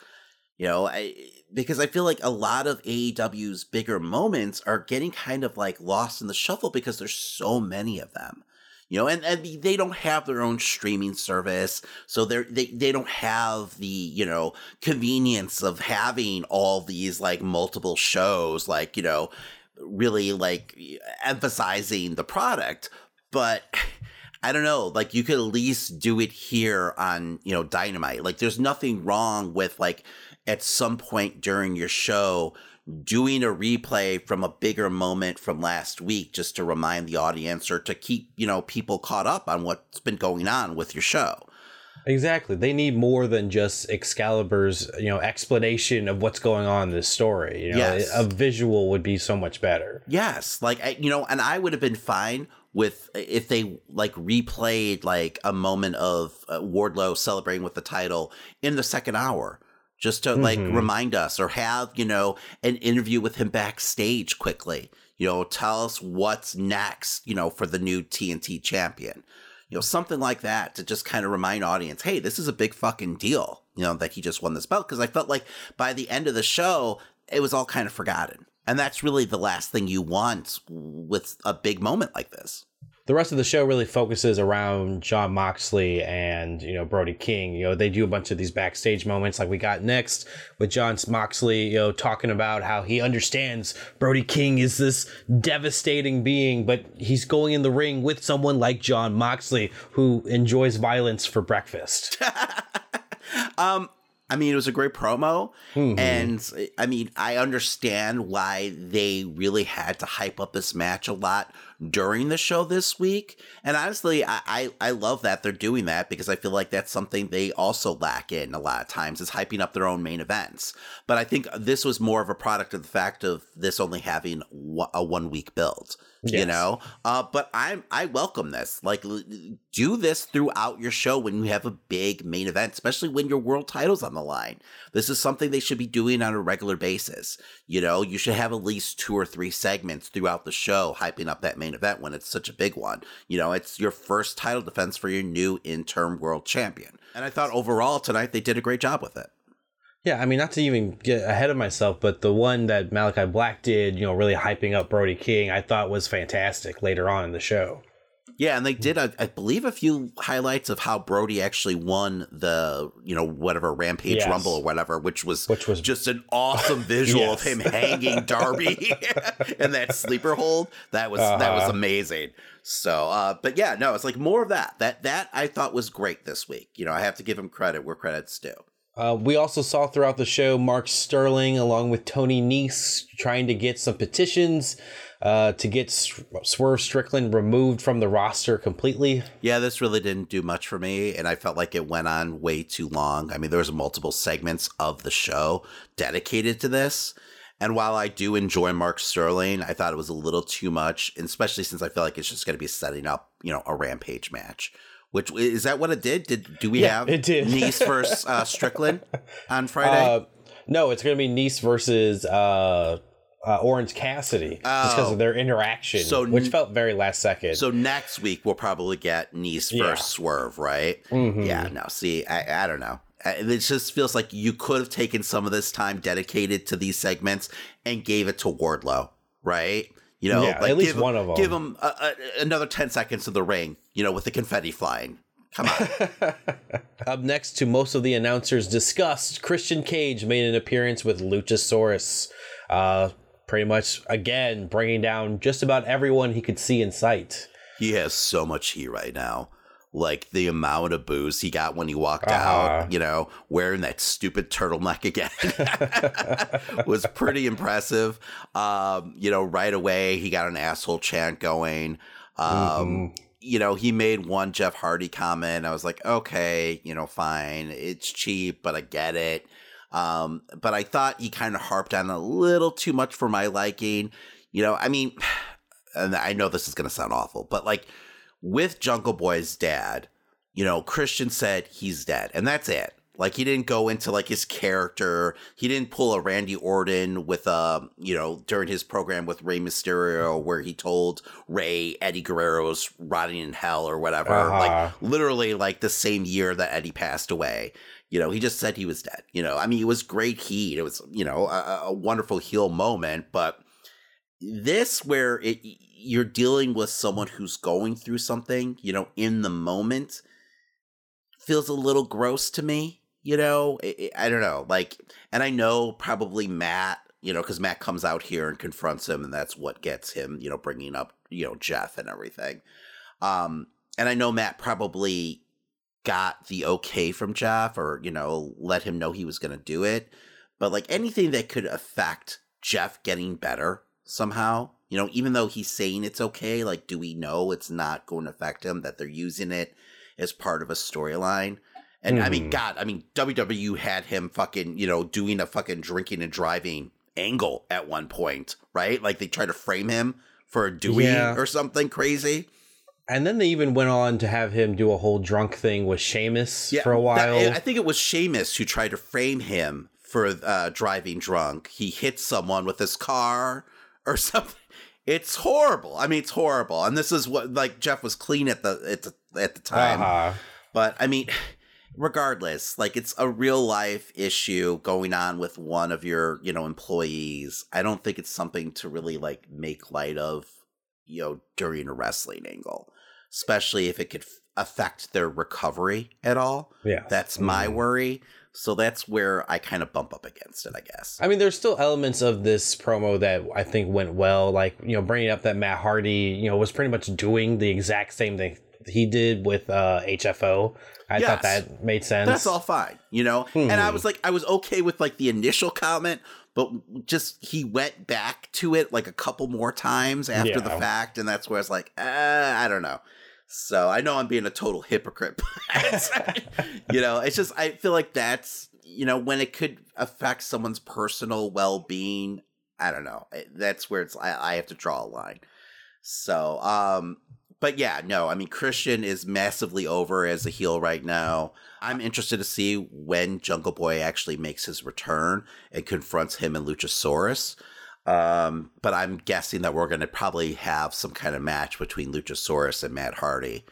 S3: You know, I because I feel like a lot of AEW's bigger moments are getting kind of like lost in the shuffle because there's so many of them. You know, and, and they don't have their own streaming service, so they're they, they don't have the, you know, convenience of having all these like multiple shows, like, you know, really like emphasizing the product. But I don't know, like you could at least do it here on, you know, Dynamite. Like there's nothing wrong with like at some point during your show doing a replay from a bigger moment from last week just to remind the audience or to keep, you know, people caught up on what's been going on with your show.
S2: Exactly. They need more than just Excalibur's, you know, explanation of what's going on in this story. You know,
S3: Yes.
S2: a visual would be so much better.
S3: Yes, like I, you know, and I would have been fine with if they like replayed like a moment of uh, Wardlow celebrating with the title in the second hour, just to like
S2: Mhm.
S3: remind us, or have you know an interview with him backstage quickly. You know, tell us what's next. You know, for the new TNT champion. You know, something like that to just kind of remind audience, hey, this is a big fucking deal. You know that he just won this belt because I felt like by the end of the show, it was all kind of forgotten. And that's really the last thing you want with a big moment like this.
S2: The rest of the show really focuses around Jon Moxley and you know Brody King. You know they do a bunch of these backstage moments, like we got next with Jon Moxley. You know talking about how he understands Brody King is this devastating being, but he's going in the ring with someone like Jon Moxley who enjoys violence for breakfast.
S3: Um, I mean, it was a great promo.
S2: Mhm.
S3: And I mean, I understand why they really had to hype up this match a lot during the show this week. And honestly, I, I, I love that they're doing that because I feel like that's something they also lack in a lot of times is hyping up their own main events. But I think this was more of a product of the fact of this only having a one week build. You know, uh, but I'm I welcome this. Like, do this throughout your show when you have a big main event, especially when your world title's on the line. This is something they should be doing on a regular basis. You know, you should have at least two or three segments throughout the show hyping up that main event when it's such a big one. You know, it's your first title defense for your new interim world champion. And I thought overall tonight they did a great job with it.
S2: Yeah, I mean, not to even get ahead of myself, but the one that Malakai Black did, you know, really hyping up Brody King, I thought was fantastic later on in the show.
S3: Yeah, and they did, I, I believe, a few highlights of how Brody actually won the, you know, whatever Rampage
S2: Yes.
S3: Rumble or whatever, which was
S2: Which was
S3: just an awesome visual of him hanging Darby in that sleeper hold. That was that was
S2: Uh-huh.
S3: amazing. So, uh, but yeah, no, it's like more of that. That that I thought was great this week. You know, I have to give him credit where credit's due.
S2: Uh, we also saw throughout the show Mark Sterling along with Tony Nese trying to get some petitions uh, to get Swerve Strickland removed from the roster completely.
S3: Yeah, this really didn't do much for me, and I felt like it went on way too long. I mean, there was multiple segments of the show dedicated to this. And while I do enjoy Mark Sterling, I thought it was a little too much, especially since I feel like it's just going to be setting up, you know, a rampage match. Which is that what it did? Did do we
S2: Yeah,
S3: have
S2: it did.
S3: Nese versus uh, Strickland on Friday?
S2: Uh, no, it's going to be Nese versus uh, uh, Orange Cassidy just because
S3: Oh.
S2: of their interaction,
S3: So
S2: which felt very last second.
S3: So next week we'll probably get Nese
S2: Yeah.
S3: versus Swerve, right?
S2: Mhm.
S3: Yeah. No. See, I, I don't know. It just feels like you could have taken some of this time dedicated to these segments and gave it to Wardlow, right? You know,
S2: Yeah,
S3: like
S2: at least
S3: give
S2: one of 'em.
S3: Give him a, a, another ten seconds in the ring, you know, with the confetti flying. Come on.
S2: Up next to most of the announcers discussed, Christian Cage made an appearance with Luchasaurus. Uh, pretty much, again, bringing down just about everyone he could see in sight.
S3: he has so much heat right now. Like the amount of boos he got when he walked
S2: Uh-huh.
S3: out, you know, wearing that stupid turtleneck again was pretty impressive. Um, you know, right away he got an asshole chant going. Um,
S2: Mhm.
S3: you know, he made one Jeff Hardy comment. I was like, okay, you know, fine. It's cheap, but I get it. Um, but I thought he kind of harped on a little too much for my liking. You know, I mean, and I know this is going to sound awful, but like with Jungle Boy's dad, you know, Christian said he's dead, and that's it. Like he didn't go into like his character. He didn't pull a Randy Orton with uh, you know, during his program with Rey Mysterio where he told Rey Eddie Guerrero's rotting in hell or whatever.
S2: Uh-huh.
S3: Like literally like the same year that Eddie passed away. You know, he just said he was dead. You know, I mean, it was great heat. It was, you know, a, a wonderful heel moment. But this, where it, you're dealing with someone who's going through something, you know, in the moment, feels a little gross to me. You know, I I don't know. Like, and I know probably Matt, you know, because Matt comes out here and confronts him, and that's what gets him, you know, bringing up, you know, Jeff and everything. Um, and I know Matt probably got the okay from Jeff or, you know, let him know he was going to do it. But like anything that could affect Jeff getting better somehow, you know, even though he's saying it's okay, like, do we know it's not going to affect him, that they're using it as part of a storyline? And I mean,
S2: Mhm.
S3: God, I mean, WWE had him fucking, you know, doing a fucking drinking and driving angle at one point, right? Like they tried to frame him for Dewey
S2: Yeah.
S3: or something crazy.
S2: And then they even went on to have him do a whole drunk thing with Sheamus for a
S3: that-
S2: while.
S3: I think it was Sheamus who tried to frame him for uh, driving drunk. He hit someone with his car or something. It's horrible. I mean, it's horrible. And this is what like Jeff was clean at the at the, at the time.
S2: Uh-huh.
S3: But I mean, regardless, like it's a real life issue going on with one of your, you know, employees. I don't think it's something to really like make light of, you know, during a wrestling angle, especially if it could f- affect their recovery at all.
S2: Yeah.
S3: That's my
S2: Mhm.
S3: worry. So that's where I kind of bump up against it, I guess.
S2: I mean, there's still elements of this promo that I think went well, like you know, bringing up that Matt Hardy, you know, was pretty much doing the exact same thing he did with uh, HFO. I thought that made sense.
S3: That's all fine, you know? And I
S2: Hmm.
S3: was like, I was okay with like the initial comment, but just he went back to it like a couple more times after the fact. And that's where I was like, uh, I don't know. So I know I'm being a total hypocrite. but, you know, it's just, I feel like that's, you know, when it could affect someone's personal well being, I don't know. That's where it's, I, I have to draw a line. So, um, but yeah, no, I mean, Christian is massively over as a heel right now. I'm interested to see when Jungle Boy actually makes his return and confronts him and Luchasaurus. Um, but I'm guessing that we're going to probably have some kind of match between Luchasaurus and Matt Hardy,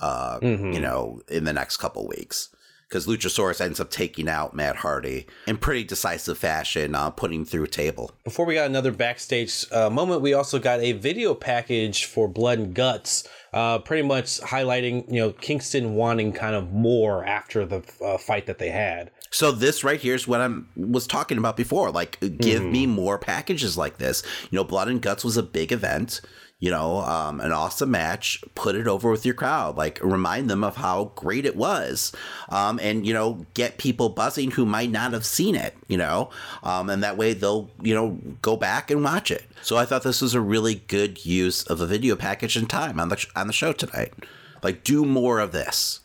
S3: uh,
S2: Mhm.
S3: you know, in the next couple weeks. Because Luchasaurus ends up taking out Matt Hardy in pretty decisive fashion, uh, putting him through a table.
S2: Before we got another backstage uh, moment, we also got a video package for Blood and Guts, uh, pretty much highlighting you know Kingston wanting kind of more after the uh, fight that they had.
S3: So this right here is what I'm was talking about before. Like, give me more packages like this. You know, Blood and Guts was a big event. You know, um, an awesome match. Put it over with your crowd. Like, remind them of how great it was, um, and you know, get people buzzing who might not have seen it. You know, um, and that way they'll you know go back and watch it. So I thought this was a really good use of a video package and time on the on the show tonight. Like, do more of this.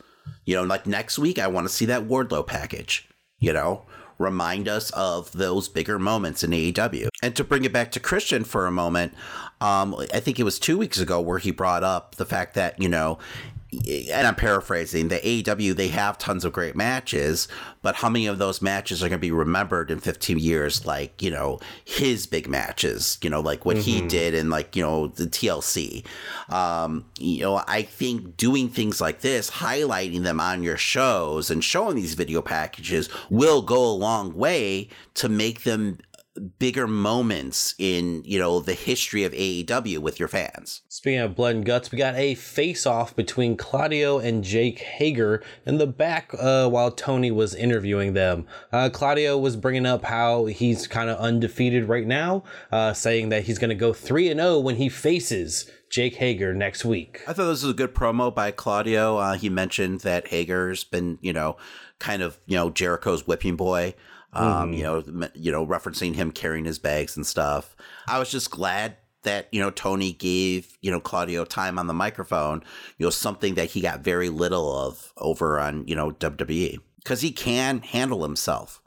S3: You know, like next week, I want to see that Wardlow package. You know, remind us of those bigger moments in AEW. And to bring it back to Christian for a moment, um, I think it was two weeks ago where he brought up the fact that, you know, and I'm paraphrasing, the AEW, they have tons of great matches, but how many of those matches are going to be remembered in 15 years? Like, you know, his big matches, you know, like what he did in like, you know, the TLC. Um, you know, I think doing things like this, highlighting them on your shows and showing these video packages will go a long way to make them bigger moments in, you know, the history of AEW with your fans.
S2: Speaking of blood and guts, we got a face-off between Claudio and Jake Hager in the back uh, while Tony was interviewing them. Uh, Claudio was bringing up how he's kind of undefeated right now, uh, saying that he's going to go three and zero when he faces Jake Hager next week.
S3: I thought this was a good promo by Claudio. Uh, he mentioned that Hager's been, you know, kind of, you know, Jericho's whipping boy. Um, you know, you know, referencing him carrying his bags and stuff. I was just glad that you know Tony gave you know Claudio time on the microphone. You know, something that he got very little of over on you know WWE because he can handle himself.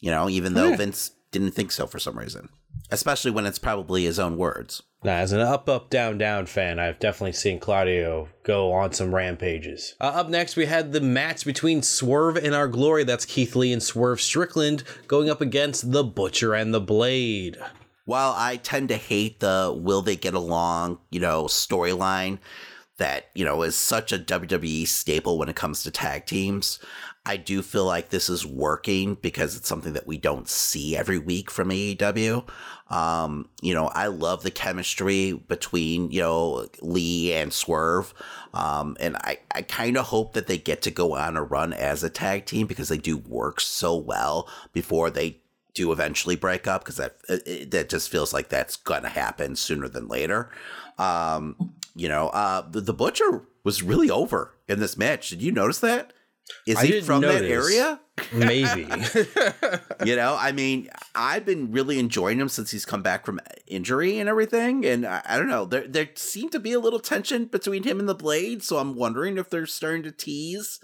S3: You know, even though
S2: Yeah.
S3: Vince didn't think so for some reason, especially when it's probably his own words.
S2: Now, as an up, up, down, down fan, I've definitely seen Claudio go on some rampages. Uh, up next, we had the match between Swerve and Our Glory. That's Keith Lee and Swerve Strickland going up against the Butcher and the Blade.
S3: While I tend to hate the will they get along, you know, storyline that, you know, is such a WWE staple when it comes to tag teams, I do feel like this is working because it's something that we don't see every week from AEW. Um, you know, I love the chemistry between, you know, Lee and Swerve. Um, and I, I kind of hope that they get to go on a run as a tag team because they do work so well before they do eventually break up because that that just feels like that's gonna happen sooner than later. Um, you know, uh, the, the butcher was really over in this match. Did you notice that? Is
S2: I
S3: he
S2: didn't
S3: from that area?
S2: Maybe.
S3: you know, I mean, I've been really enjoying him since he's come back from injury and everything. And I, I don't know, there there seemed to be a little tension between him and the Blade. So I'm wondering if they're starting to tease,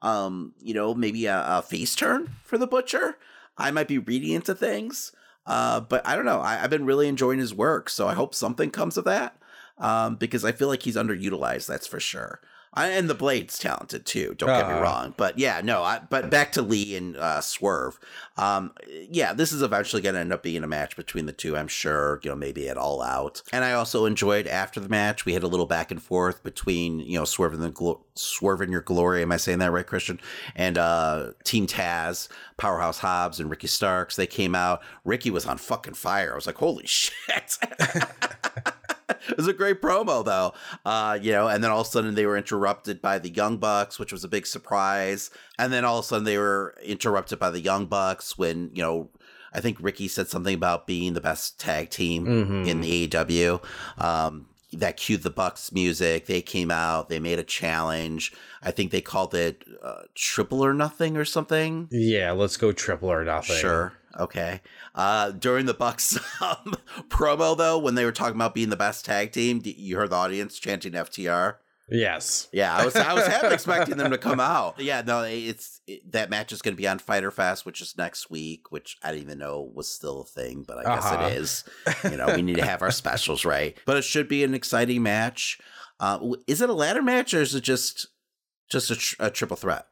S3: um, you know, maybe a, a face turn for the Butcher. I might be reading into things, uh, but I don't know. I, I've been really enjoying his work, so I hope something comes of that. Um, because I feel like he's underutilized. That's for sure. I, and the Blade's talented too. Don't get me
S2: Uh.
S3: wrong, but yeah, no. I, but back to Lee and uh, Swerve. Um, yeah, this is eventually going to end up being a match between the two. I'm sure. You know, maybe at All Out. And I also enjoyed after the match. We had a little back and forth between you know Swerve and the Glo- Swerve in Your Glory. Am I saying that right, Christian? And uh, Team Taz, Powerhouse Hobbs, and Ricky Starks. They came out. Ricky was on fucking fire. I was like, holy shit. it was a great promo though. Uh you know and then all of a sudden they were interrupted by the young bucks which was a big surprise. And then all of a sudden they were interrupted by the young bucks when you know i think ricky said something about being the best tag team
S2: Mhm.
S3: in the aew um that cued the bucks music. They came out. They made a challenge. I think they called it uh, triple or nothing or something.
S2: Yeah, let's go triple or nothing.
S3: Sure. Okay. Uh, during the Bucks um, promo, though, when they were talking about being the best tag team, you heard the audience chanting FTR.
S2: Yes.
S3: Yeah, I was I was half expecting them to come out. Yeah, no, it's it, that match is going to be on Fyter Fest, which is next week, which I didn't even know was still a thing, but I guess
S2: Uh-huh.
S3: it is. You know, we need to have our specials right, but it should be an exciting match. Uh, is it a ladder match or is it just just a, tr- a triple threat?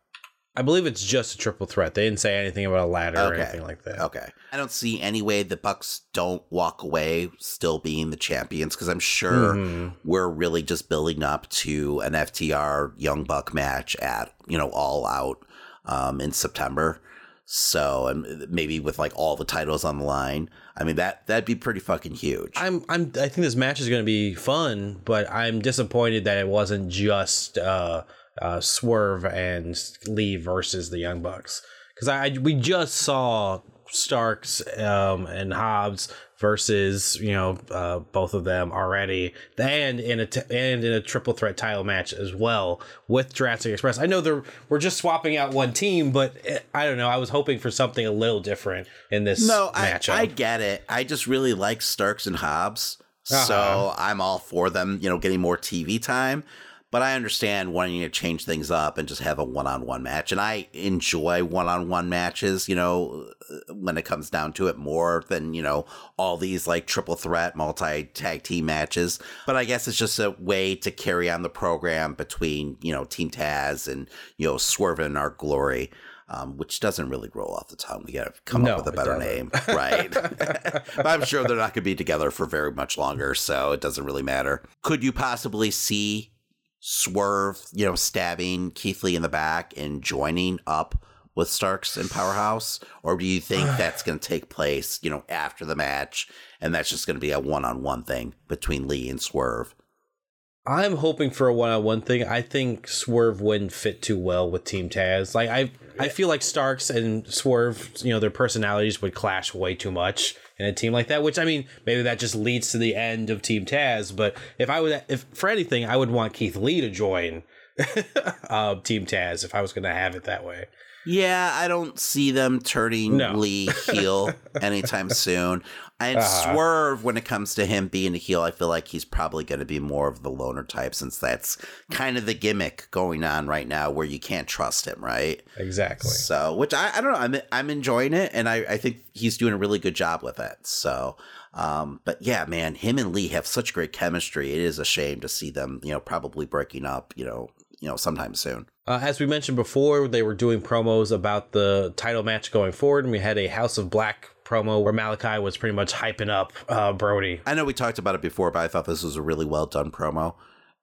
S2: I believe it's just a triple threat. They didn't say anything about a ladder or anything like that.
S3: Okay. I don't see any way the Bucks don't walk away still being the champions because I'm sure
S2: Mhm.
S3: we're really just building up to an FTR Young Buck match at, you know, all out um, in September. So, and maybe with like all the titles on the line. I mean, that, that'd be pretty fucking huge.
S2: I'm I'm I think this match is going to be fun, but I'm disappointed that it wasn't just uh, uh, Swerve and Lee versus the Young Bucks because I, I we just saw Starks um, and Hobbs versus you know uh, both of them already, and in a t- and in a triple threat title match as well with Jurassic Express. I know they're we're just swapping out one team, but eh, I don't know. I was hoping for something a little different in this
S3: No, I,
S2: matchup.
S3: I get it. I just really like Starks and Hobbs. So
S2: Uh-huh.
S3: I'm all for them, you know, getting more TV time. But I understand wanting to change things up and just have a one on one match. And I enjoy one on one matches, you know, when it comes down to it more than, you know, all these like triple threat, multi tag team matches. But I guess it's just a way to carry on the program between, you know, Team Taz and, you know, Swerve in Our Glory. Um, which doesn't really roll off the tongue. We got to come
S2: No,
S3: up with a better name, right? but I'm sure they're not going to be together for very much longer, so it doesn't really matter. Could you possibly see Swerve, you know, stabbing Keith Lee in the back and joining up with Starks and Powerhouse, or do you think that's going to take place, you know, after the match, and that's just going to be a one-on-one thing between Lee and Swerve?
S2: I'm hoping for a one-on-one thing. I think Swerve wouldn't fit too well with Team Taz. Like I, I feel like Starks and Swerve, you know, their personalities would clash way too much in a team like that. Which I mean, maybe that just leads to the end of Team Taz. But if I would, if for anything, I would want Keith Lee to join uh, Team Taz if I was going to have it that way.
S3: Yeah, I don't see them turning
S2: No.
S3: Lee heel anytime soon. And
S2: Uh-huh.
S3: Swerve, when it comes to him being a heel, I feel like he's probably going to be more of the loner type since that's kind of the gimmick going on right now where you can't trust him, right?
S2: Exactly.
S3: So, which I, I don't know, I'm, I'm enjoying it and I, I think he's doing a really good job with it. So, Um, but yeah, man, him and Lee have such great chemistry. It is a shame to see them, you know, probably breaking up, you know, you know, sometime soon.
S2: Uh, as we mentioned before, they were doing promos about the title match going forward, and we had a House of Black promo where Malakai was pretty much hyping up uh, Brody.
S3: I know we talked about it before, but I thought this was a really well done promo,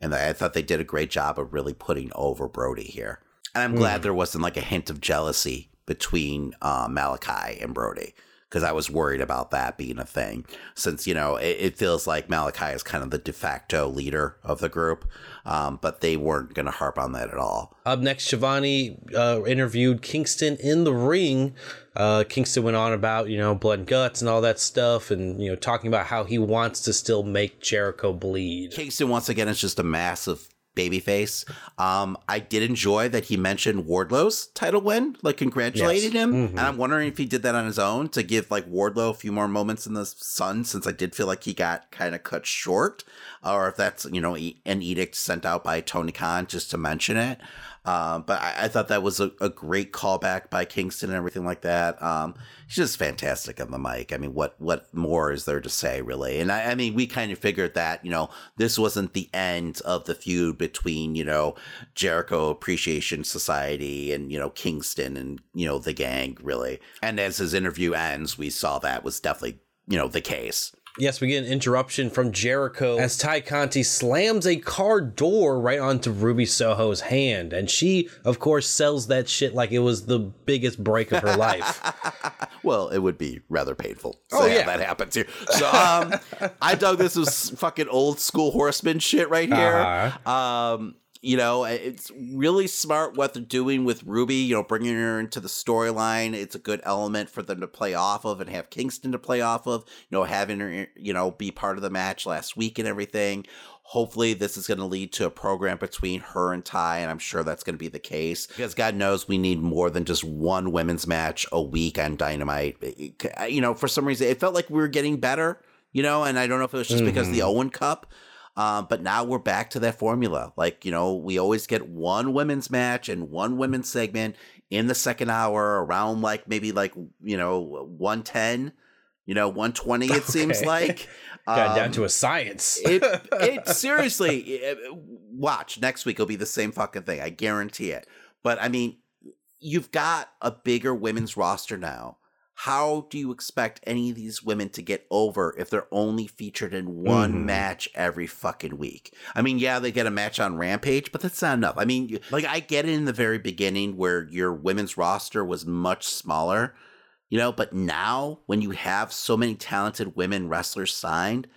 S3: and I thought they did a great job of really putting over Brody here. And I'm glad there wasn't like a hint of jealousy between uh, Malakai and Brody because I was worried about that being a thing. Since you know it, it feels like Malakai is kind of the de facto leader of the group, um, but they weren't going to harp on that at all.
S2: Up next, Schiavone uh, interviewed Kingston in the ring. Uh, Kingston went on about you know blood and guts and all that stuff, and you know talking about how he wants to still make Jericho bleed.
S3: Kingston once again is just a massive babyface. Um, I did enjoy that he mentioned Wardlow's title win, like congratulated
S2: Yes.
S3: him,
S2: Mhm.
S3: and I'm wondering if he did that on his own to give like Wardlow a few more moments in the sun, since I did feel like he got kind of cut short, or if that's you know an edict sent out by Tony Khan just to mention it. Um, but I, I thought that was a, a great callback by Kingston and everything like that. Um, he's just fantastic on the mic. I mean, what what more is there to say, really? And I, I mean, we kind of figured that you know this wasn't the end of the feud between you know Jericho Appreciation Society and you know Kingston and you know the gang, really. And as his interview ends, we saw that was definitely you know the case.
S2: Yes, we get an interruption from Jericho as Tay Conti slams a car door right onto Ruby Soho's hand. And she, of course, sells that shit like it was the biggest break of her life.
S3: Well, it would be rather painful. to
S2: Oh,
S3: have
S2: yeah.
S3: that happens here. So um, I dug this was fucking old school horseman shit right here.
S2: Uh-huh.
S3: Um, you know, it's really smart what they're doing with Ruby. You know, bringing her into the storyline. It's a good element for them to play off of and have Kingston to play off of. You know, having her, you know, be part of the match last week and everything. Hopefully, this is going to lead to a program between her and Tay, and I'm sure that's going to be the case. Because God knows we need more than just one women's match a week on Dynamite. It- it- You know, for some reason, it felt like we were getting better, you know, and I don't know if it was just because of the mm-hmm. Owen Cup. Um, but now we're back to that formula. Like, you know, we always get one women's match and one women's segment in the second hour around like maybe like, you know, 110, you know, 120, it seems like.
S2: Got down
S3: Um,
S2: to a science.
S3: it it seriously it- watch next week it'll be the same fucking thing i guarantee it but i mean you've got a bigger women's roster now how do you expect any of these women to get over if they're only featured in one
S2: Mhm.
S3: match every fucking week? I mean, yeah, they get a match on Rampage, but that's not enough. I mean, like, I get it in the very beginning where your women's roster was much smaller, you know, but now when you have so many talented women wrestlers signed,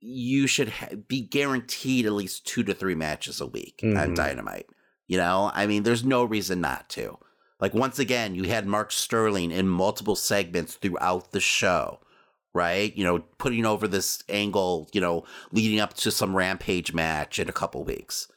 S3: you should ha- be guaranteed at least two to three matches a week on
S2: Mhm.
S3: Dynamite. You know, I mean, there's no reason not to. Like once again, you had Mark Sterling in multiple segments throughout the show, right? You know, putting over this angle, you know, leading up to some Rampage match in a couple weeks.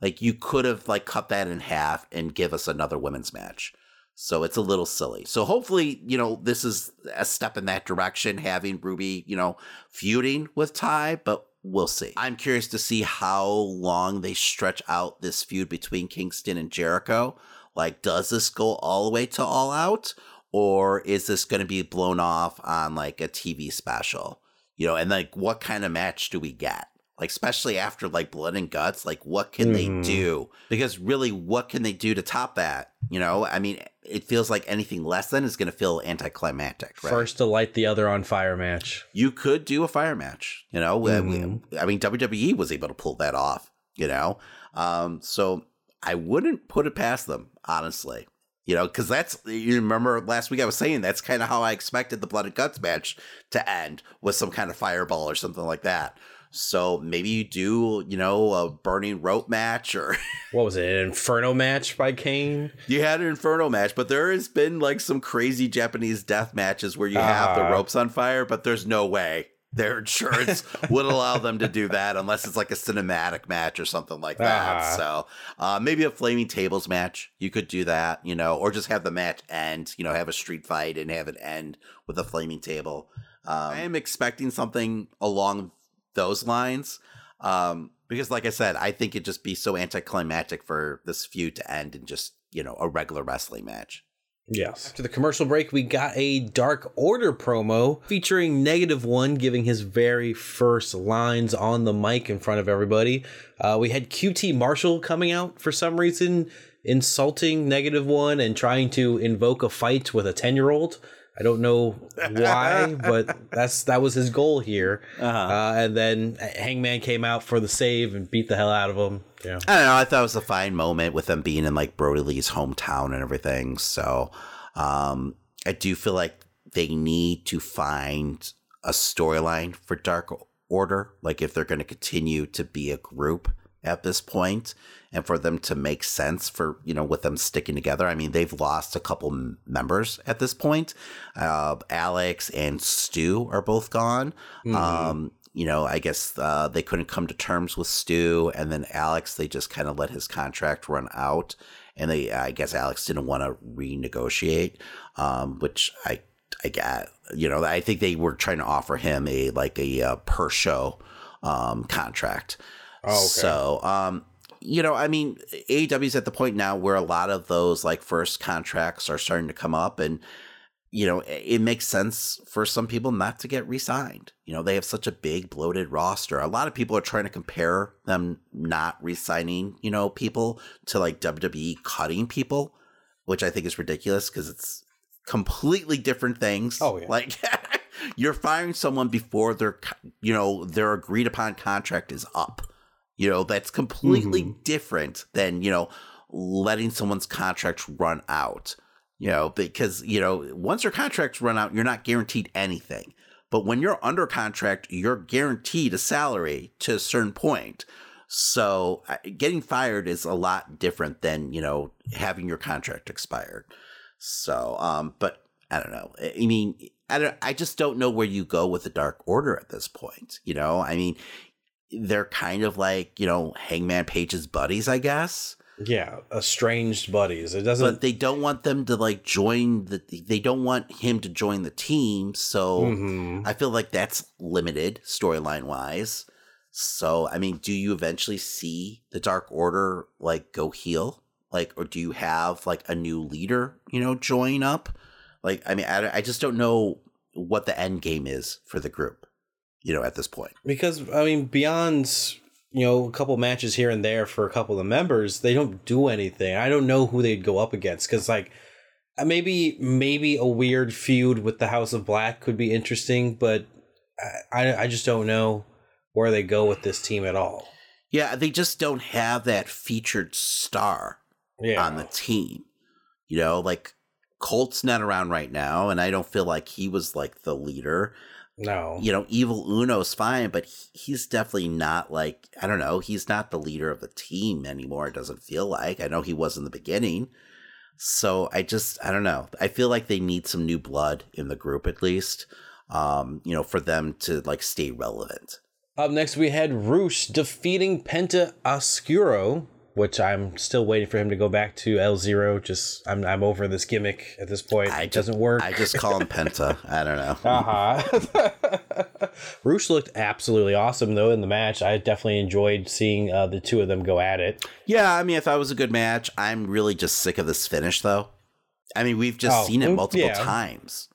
S3: Like you could have like cut that in half and give us another women's match. So it's a little silly. So hopefully, you know, this is a step in that direction, having Ruby, you know, feuding with Tay, but we'll see. I'm curious to see how long they stretch out this feud between Kingston and Jericho. Like, does this go all the way to All Out? Or is this going to be blown off on like a TV special? You know, and like, what kind of match do we get? Like, especially after like Blood and Guts, like, what can
S2: Mhm.
S3: they do? Because really, what can they do to top that? You know, I mean, it feels like anything less than is going to feel anticlimactic, right?
S2: First to light the other on fire match.
S3: you could do a fire match. You know,
S2: Mhm.
S3: I mean, WWE was able to pull that off. You know, um, so I wouldn't put it past them, honestly. You know, because that's you remember last week I was saying that's kind of how I expected the blood and guts match to end with some kind of fireball or something like that. So maybe you do, you know, a burning rope match or
S2: What was it? An Inferno match by Kane?
S3: You had an Inferno match, but there has been like some crazy Japanese death matches where you have the
S2: Ah.
S3: ropes on fire, but there's no way their insurance would allow them to do that unless it's like a cinematic match or something like that.
S2: Ah.
S3: So uh, maybe a flaming tables match, you could do that, you know, or just have the match end, you know, have a street fight and have it end with a flaming table. Um, I am expecting something along those lines. Um, because like I said, I think it'd just be so anticlimactic for this feud to end in just, you know, a regular wrestling match.
S2: Yes. After the commercial break, we got a Dark Order promo featuring Negative One giving his very first lines on the mic in front of everybody. Uh, we had QT Marshall coming out for some reason, insulting Negative One and trying to invoke a fight with a 10 year old. I don't know why, but that's that was his goal here. Uh-huh. Uh, and then Hangman came out for the save and beat the hell out of him. Yeah.
S3: I don't know. I thought it was a fine moment with them being in like Brodie Lee's hometown and everything. So um, I do feel like they need to find a storyline for Dark Order. Like if they're going to continue to be a group at this point and for them to make sense for you know with them sticking together i mean they've lost a couple members at this point uh, alex and stu are both gone mm-hmm. um, you know, I guess uh, they couldn't come to terms with Stu, and then Alex, they just kind of let his contract run out, and they, I guess, Alex didn't want to renegotiate, um, which I, I get, you know, I think they were trying to offer him a like a, a uh, per show um, contract. Oh, okay. So, um, you know, I mean, AEW's at the point now where a lot of those like first contracts are starting to come up, and you know, it makes sense for some people not to get re-signed. You know, they have such a big bloated roster. A lot of people are trying to compare them not re-signing, you know, people to like WWE cutting people, which I think is ridiculous because it's completely different things.
S2: Oh yeah.
S3: Like you're firing someone before their you know, their agreed upon contract is up. You know, that's completely mm-hmm. different than, you know, letting someone's contract run out you know, because, you know, once your contracts run out, you're not guaranteed anything. But when you're under contract, you're guaranteed a salary to a certain point. So getting fired is a lot different than, you know, having your contract expired. So, um, but I don't know. I mean, I don't, I just don't know where you go with the Dark Order at this point. You know, I mean, they're kind of like, you know, Hangman Page's buddies, I guess.
S2: Yeah, estranged buddies. It doesn't.
S3: But they don't want them to like join the. They don't want him to join the team. So mm-hmm. I feel like that's limited storyline wise. So I mean, do you eventually see the Dark Order like go heel? Like, or do you have like a new leader, you know, join up? Like, I mean, I, I just don't know what the end game is for the group, you know, at this point.
S2: Because I mean, beyond you know, a couple matches here and there for a couple of the members, they don't do anything. I don't know who they'd go up against because, like, uh, maybe maybe a weird feud with the House of Black could be interesting, but I I just don't know where they go with this team at all.
S3: Yeah, they just don't have that featured star yeah. on the team. You know, like Colt's not around right now, and I don't feel like he was like the leader.
S2: No.
S3: You know, Evil Uno's fine, but he's definitely not like, I don't know, he's not the leader of the team anymore, it doesn't feel like. I know he was in the beginning. So I just, I don't know. I feel like they need some new blood in the group at least, um, you know, for them to like stay relevant.
S2: Up next, we had Rush defeating Penta Oscuro which I'm still waiting for him to go back to El Zero. Just I'm I'm over this gimmick at this point. I it just, doesn't work.
S3: I just call him Penta. I don't know.
S2: Uh huh. Rush looked absolutely awesome though in the match. I definitely enjoyed seeing uh, the two of them go at it.
S3: Yeah, I mean, if I was a good match, I'm really just sick of this finish though. I mean, we've just oh, seen it multiple yeah. times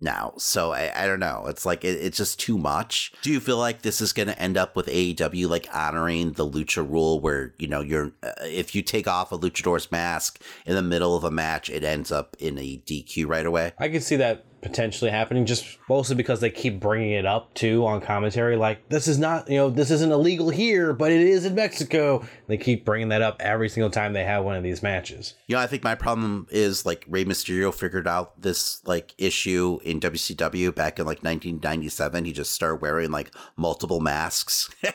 S3: now. So I, I don't know. It's like it, it's just too much. Do you feel like this is going to end up with AEW like honoring the lucha rule where, you know, you're uh, if you take off a luchador's mask in the middle of a match, it ends up in a DQ right away?
S2: I can see that potentially happening just mostly because they keep bringing it up too on commentary. Like this is not you know this isn't illegal here but it is in mexico. They keep bringing that up every single time they have one of these matches.
S3: Yeah you know, i think my problem is like Rey mysterio figured out this like issue in wcw back in like 1997 he just started wearing like multiple masks.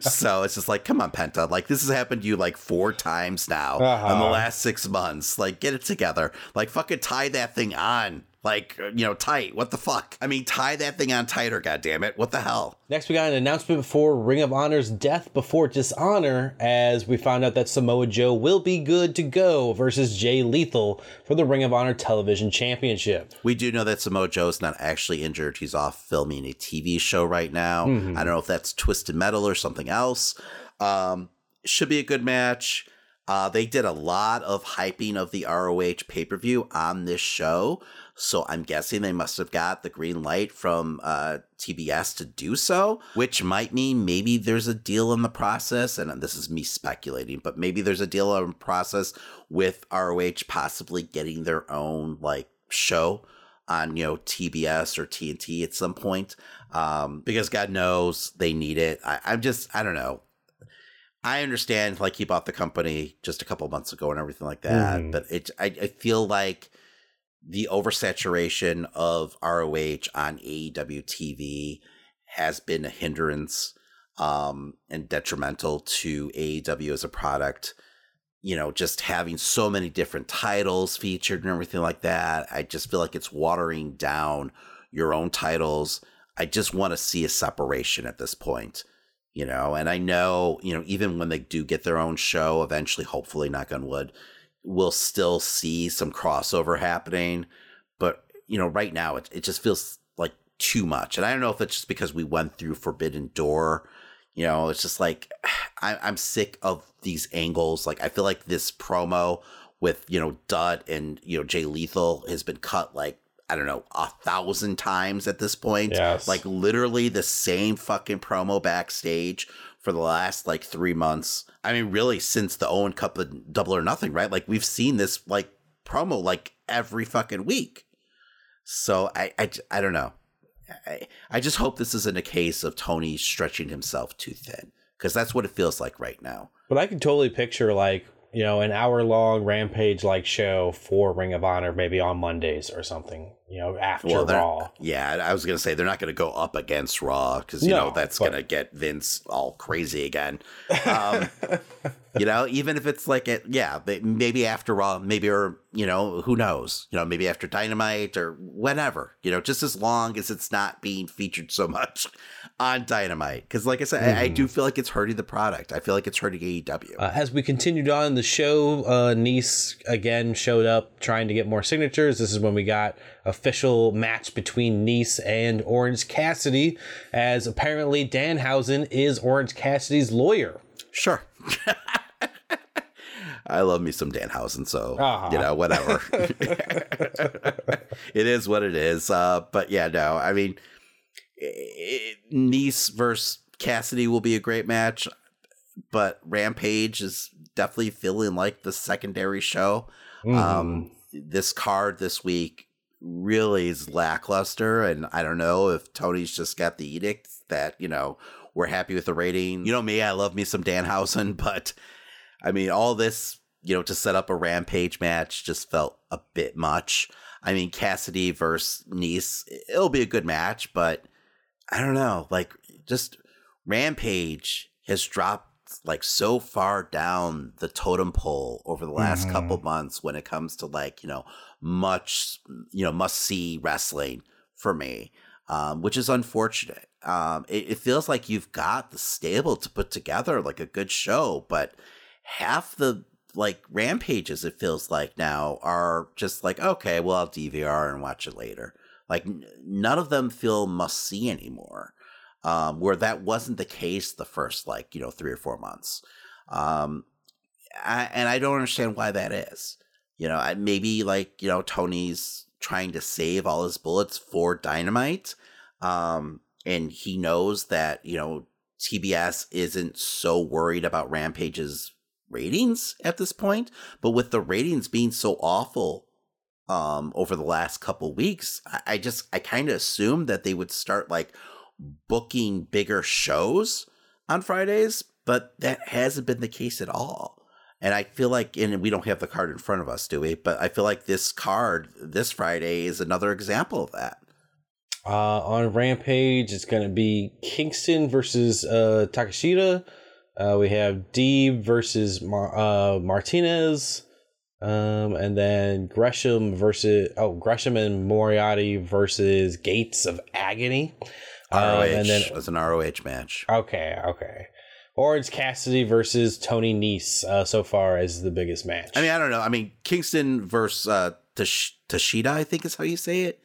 S3: So it's just like come on penta. Like this has happened to you like four times now uh-huh. in the last six months. Like get it together. Like fucking tie that thing on like you know tight. What the fuck? I mean tie that thing on tighter god damn it what the hell?
S2: Next we got an announcement for ring of honor's death before dishonor as we found out that samoa joe will be good to go versus jay lethal for the ring of honor television championship.
S3: We do know that samoa joe is not actually injured. He's off filming a tv show right now. Mm-hmm. i don't know if that's twisted metal or something else. Um should be a good match Uh, they did a lot of hyping of the ROH pay per view on this show. So I'm guessing they must have got the green light from uh, TBS to do so, which might mean maybe there's a deal in the process. And this is me speculating, but maybe there's a deal in the process with ROH possibly getting their own like show on you know TBS or TNT at some point um, because God knows they need it. I, I'm just I don't know. I understand like he bought the company just a couple months ago and everything like that,
S2: Mhm.
S3: but it I, I feel like the oversaturation of ROH on AEW TV has been a hindrance um, and detrimental to AEW as a product. You know, just having so many different titles featured and everything like that. I just feel like it's watering down your own titles. I just want to see a separation at this point, you know. And I know, you know, even when they do get their own show eventually, hopefully, knock on wood, we'll still see some crossover happening. But, you know, right now it, it just feels like too much. And I don't know if it's just because we went through Forbidden Door. You know, it's just like I, I'm sick of these angles. Like I feel like this promo with you know Dutt and you know Jay Lethal has been cut like I don't know a thousand times at this point.
S2: Yes.
S3: Like literally the same fucking promo backstage for the last like three months. I mean, really since the Owen Cup of Double or Nothing, right? Like we've seen this like promo like every fucking week. So I I don't know. I, I just hope this isn't a case of Tony stretching himself too thin because that's what it feels like right now.
S2: But I can totally picture like you know an hour long rampage like show for Ring of Honor maybe on Mondays or something. You know after
S3: they're-
S2: Raw.
S3: Yeah, I was gonna say they're not gonna go up against Raw because you know that's
S2: but-
S3: gonna get Vince all crazy again. Um, you know, even if it's like it, yeah, maybe after Raw, maybe or you know, who knows? You know, maybe after Dynamite or whenever, You know, just as long as it's not being featured so much on Dynamite. Because, like I said, I, I do feel like it's hurting the product. I feel like it's hurting AEW.
S2: Uh, as we continued on the show, uh, Nese again showed up trying to get more signatures. This is when we got official match between Nese and Orange Cassidy, as apparently Danhausen is Orange Cassidy's lawyer.
S3: Sure. I love me some Danhausen, so
S2: Ah.
S3: you know, whatever. it is what it is. Uh, but yeah, no, I mean, Nese versus Cassidy will be a great match, but Rampage is definitely feeling like the secondary show. Um, this card this week really is lackluster, and I don't know if Tony's just got the edict that you know we're happy with the rating. You know me, I love me some Danhausen, but I mean, all this, you know, to set up a rampage match just felt a bit much. I mean, Cassidy versus Nese, it'll be a good match, but I don't know. Like, just Rampage has dropped like so far down the totem pole over the last
S2: Mhm.
S3: couple months when it comes to like, you know, much, you know, must see wrestling for me, um, which is unfortunate. Um, it, it feels like you've got the stable to put together like a good show, but half the like rampages it feels like now are just like okay well i'll dvr and watch it later. Like n- none of them feel must see anymore um where that wasn't the case the first like you know three or four months. Um I, and i don't understand why that is. You know I, maybe like you know tony's trying to save all his bullets for dynamite um and he knows that you know tbs isn't so worried about rampage's ratings at this point but with the ratings being so awful um over the last couple weeks i, I just i kind of assumed that they would start like booking bigger shows on fridays but that hasn't been the case at all. And i feel like and we don't have the card in front of us do we? But i feel like this card this friday is another example of that.
S2: Uh, on Rampage, it's going to be Kingston versus uh, Takeshita. Uh, we have Deeb versus Mar- uh, Martinez. Um, and then Gresham versus oh Gresham and Moriarty versus Gates of Agony. Um,
S3: ROH
S2: and then it
S3: was an ROH match.
S2: okay, okay. Orange Cassidy versus Tony Nese uh, so far as the biggest match.
S3: I mean, I don't know. I mean, Kingston versus uh, Tash- Tashida, I think is how you say it.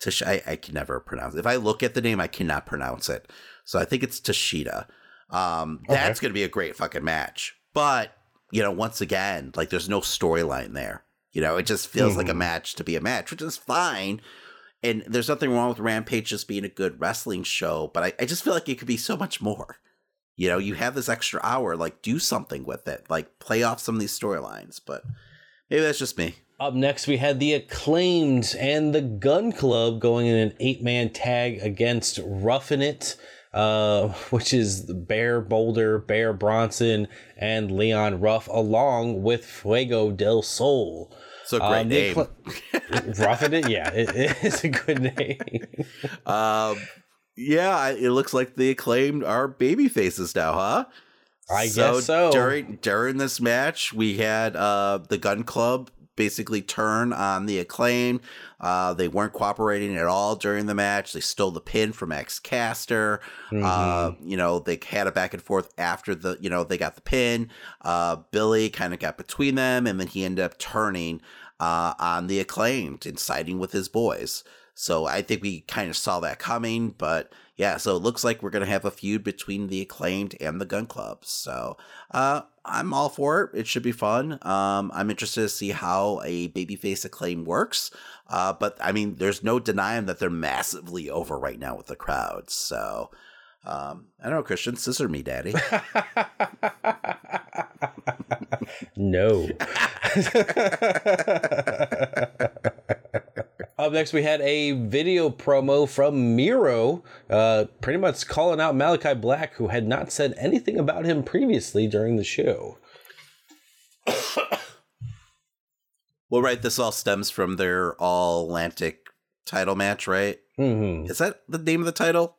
S3: Tash- I, I can never pronounce it. If I look at the name, I cannot pronounce it. So I think it's Tashida. Um, that's going to be a great fucking match. But you know, once again, like there's no storyline there. You know, it just feels like a
S2: Mhm.
S3: match to be a match, which is fine. And there's nothing wrong with Rampage just being a good wrestling show, but I, I just feel like it could be so much more. You know, you have this extra hour, like do something with it, like play off some of these storylines. But maybe that's just me.
S2: Up next, we had the Acclaimed and the Gun Club going in an eight man tag against Roughing It, uh, which is Bear Boulder, Bear Bronson, and Leon Ruff, along with Fuego del Sol.
S3: It's a great
S2: Um,
S3: name.
S2: Accla- Roughing It, yeah, it, is a good name.
S3: um, yeah, it looks like the acclaimed are baby faces now, huh?
S2: I guess so.
S3: During during this match, we had uh, the Gun Club basically turn on the acclaim. Uh, they weren't cooperating at all during the match. They stole the pin from Max Caster. Uh,
S2: Mm-hmm.
S3: you know, they had a back and forth after the, you know, they got the pin. Uh, Billy kind of got between them, and then he ended up turning uh, on the acclaimed and siding with his boys. So I think we kind of saw that coming, but yeah, so it looks like we're gonna have a feud between the acclaimed and the gun club. So uh I'm all for it. It should be fun. Um I'm interested to see how a babyface acclaim works. Uh but I mean there's no denying that they're massively over right now with the crowd. So um I don't know, Christian, scissor me, daddy.
S2: No. Up next, we had a video promo from Miro, uh, pretty much calling out Malakai Black, who had not said anything about him previously during the show.
S3: well, right, this all stems from their all Atlantic title match, right?
S2: Mm-hmm.
S3: Is that the name of the title?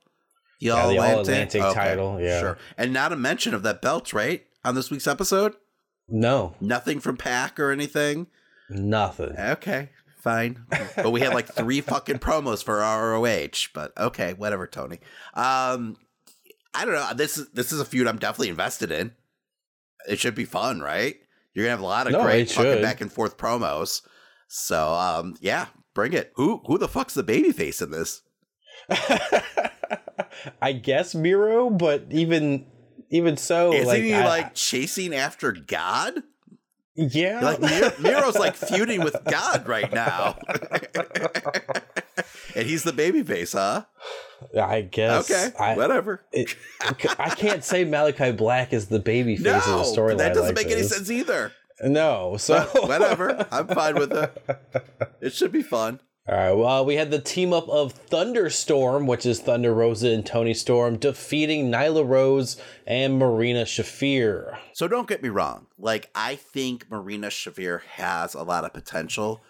S3: The
S2: Yeah, the All-Atlantic title, yeah.
S3: Sure. And not a mention of that belt, right? On this week's episode?
S2: No,
S3: Nothing from PAC or anything?
S2: nothing.
S3: Okay, fine. but we had like three fucking promos for ROH, but okay, whatever, Tony. Um I don't know. This is this is a feud I'm definitely invested in. It should be fun, right? You're gonna have a lot of
S2: No,
S3: great fucking back and forth promos. So um yeah, bring it. Who who the fuck's the babyface in this?
S2: I guess Miro, but even even so,
S3: Isn't
S2: like,
S3: he
S2: I-
S3: like chasing after God?
S2: Yeah,
S3: Like Mir- Miro's like feuding with God right now. and he's the babyface, huh?
S2: I guess.
S3: Okay,
S2: I,
S3: whatever.
S2: it, I can't say Malakai Black is the baby face
S3: No,
S2: of the storyline.
S3: that doesn't
S2: like
S3: make any sense either.
S2: No, so
S3: whatever, I'm fine with it. It should be fun.
S2: All right. Well, we had the team up of Thunderstorm, which is Thunder Rosa and Toni Storm, defeating Nyla Rose and Marina Shafir.
S3: So don't get me wrong. Like I think Marina Shafir has a lot of potential,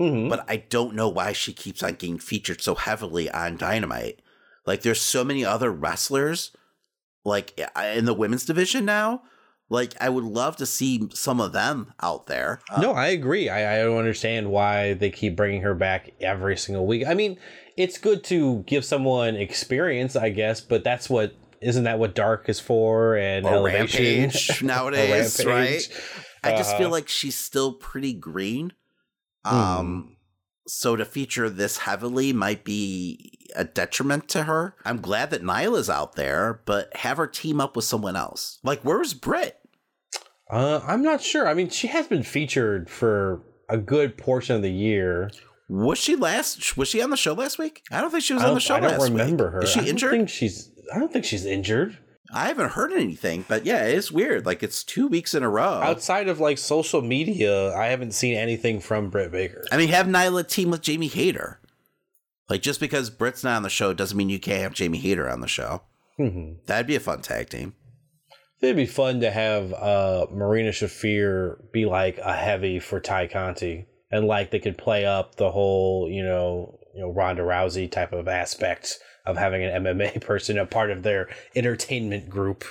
S2: Mhm.
S3: but I don't know why she keeps on getting featured so heavily on Dynamite. Like there's so many other wrestlers, like in the women's division now. Like I would love to see some of them out there. Uh,
S2: no, I agree. I, I don't understand why they keep bringing her back every single week. I mean, it's good to give someone experience, I guess, but that's what isn't that what Dark is for and
S3: or
S2: Elevation
S3: Rampage nowadays,
S2: Rampage.
S3: right? I just
S2: Uh-huh.
S3: feel like she's still pretty green.
S2: Hmm.
S3: Um, so to feature this heavily might be a detriment to her. I'm glad that Nyla's out there, but have her team up with someone else. Like, where's Britt?
S2: Uh, I'm not sure. I mean, she has been featured for a good portion of the year.
S3: Was she last? Was she on the show last week? I don't think she was on the show
S2: I don't
S3: last
S2: remember
S3: week.
S2: her.
S3: Is
S2: I
S3: she
S2: don't
S3: injured?
S2: think she's. I don't think she's injured.
S3: I haven't heard anything, but yeah, it's weird. Like it's two weeks in a row.
S2: Outside of like social media, I haven't seen anything from Britt Baker.
S3: I mean, have Nyla team with Jamie Hayter. Like just because Britt's not on the show doesn't mean you can't have Jamie Hayter on the show.
S2: Mhm.
S3: That'd be a fun tag team.
S2: It'd be fun to have uh, Marina Shafir be like a heavy for Tay Conti, and like they could play up the whole, you know, you know Ronda Rousey type of aspect of having an MMA person a part of their entertainment group.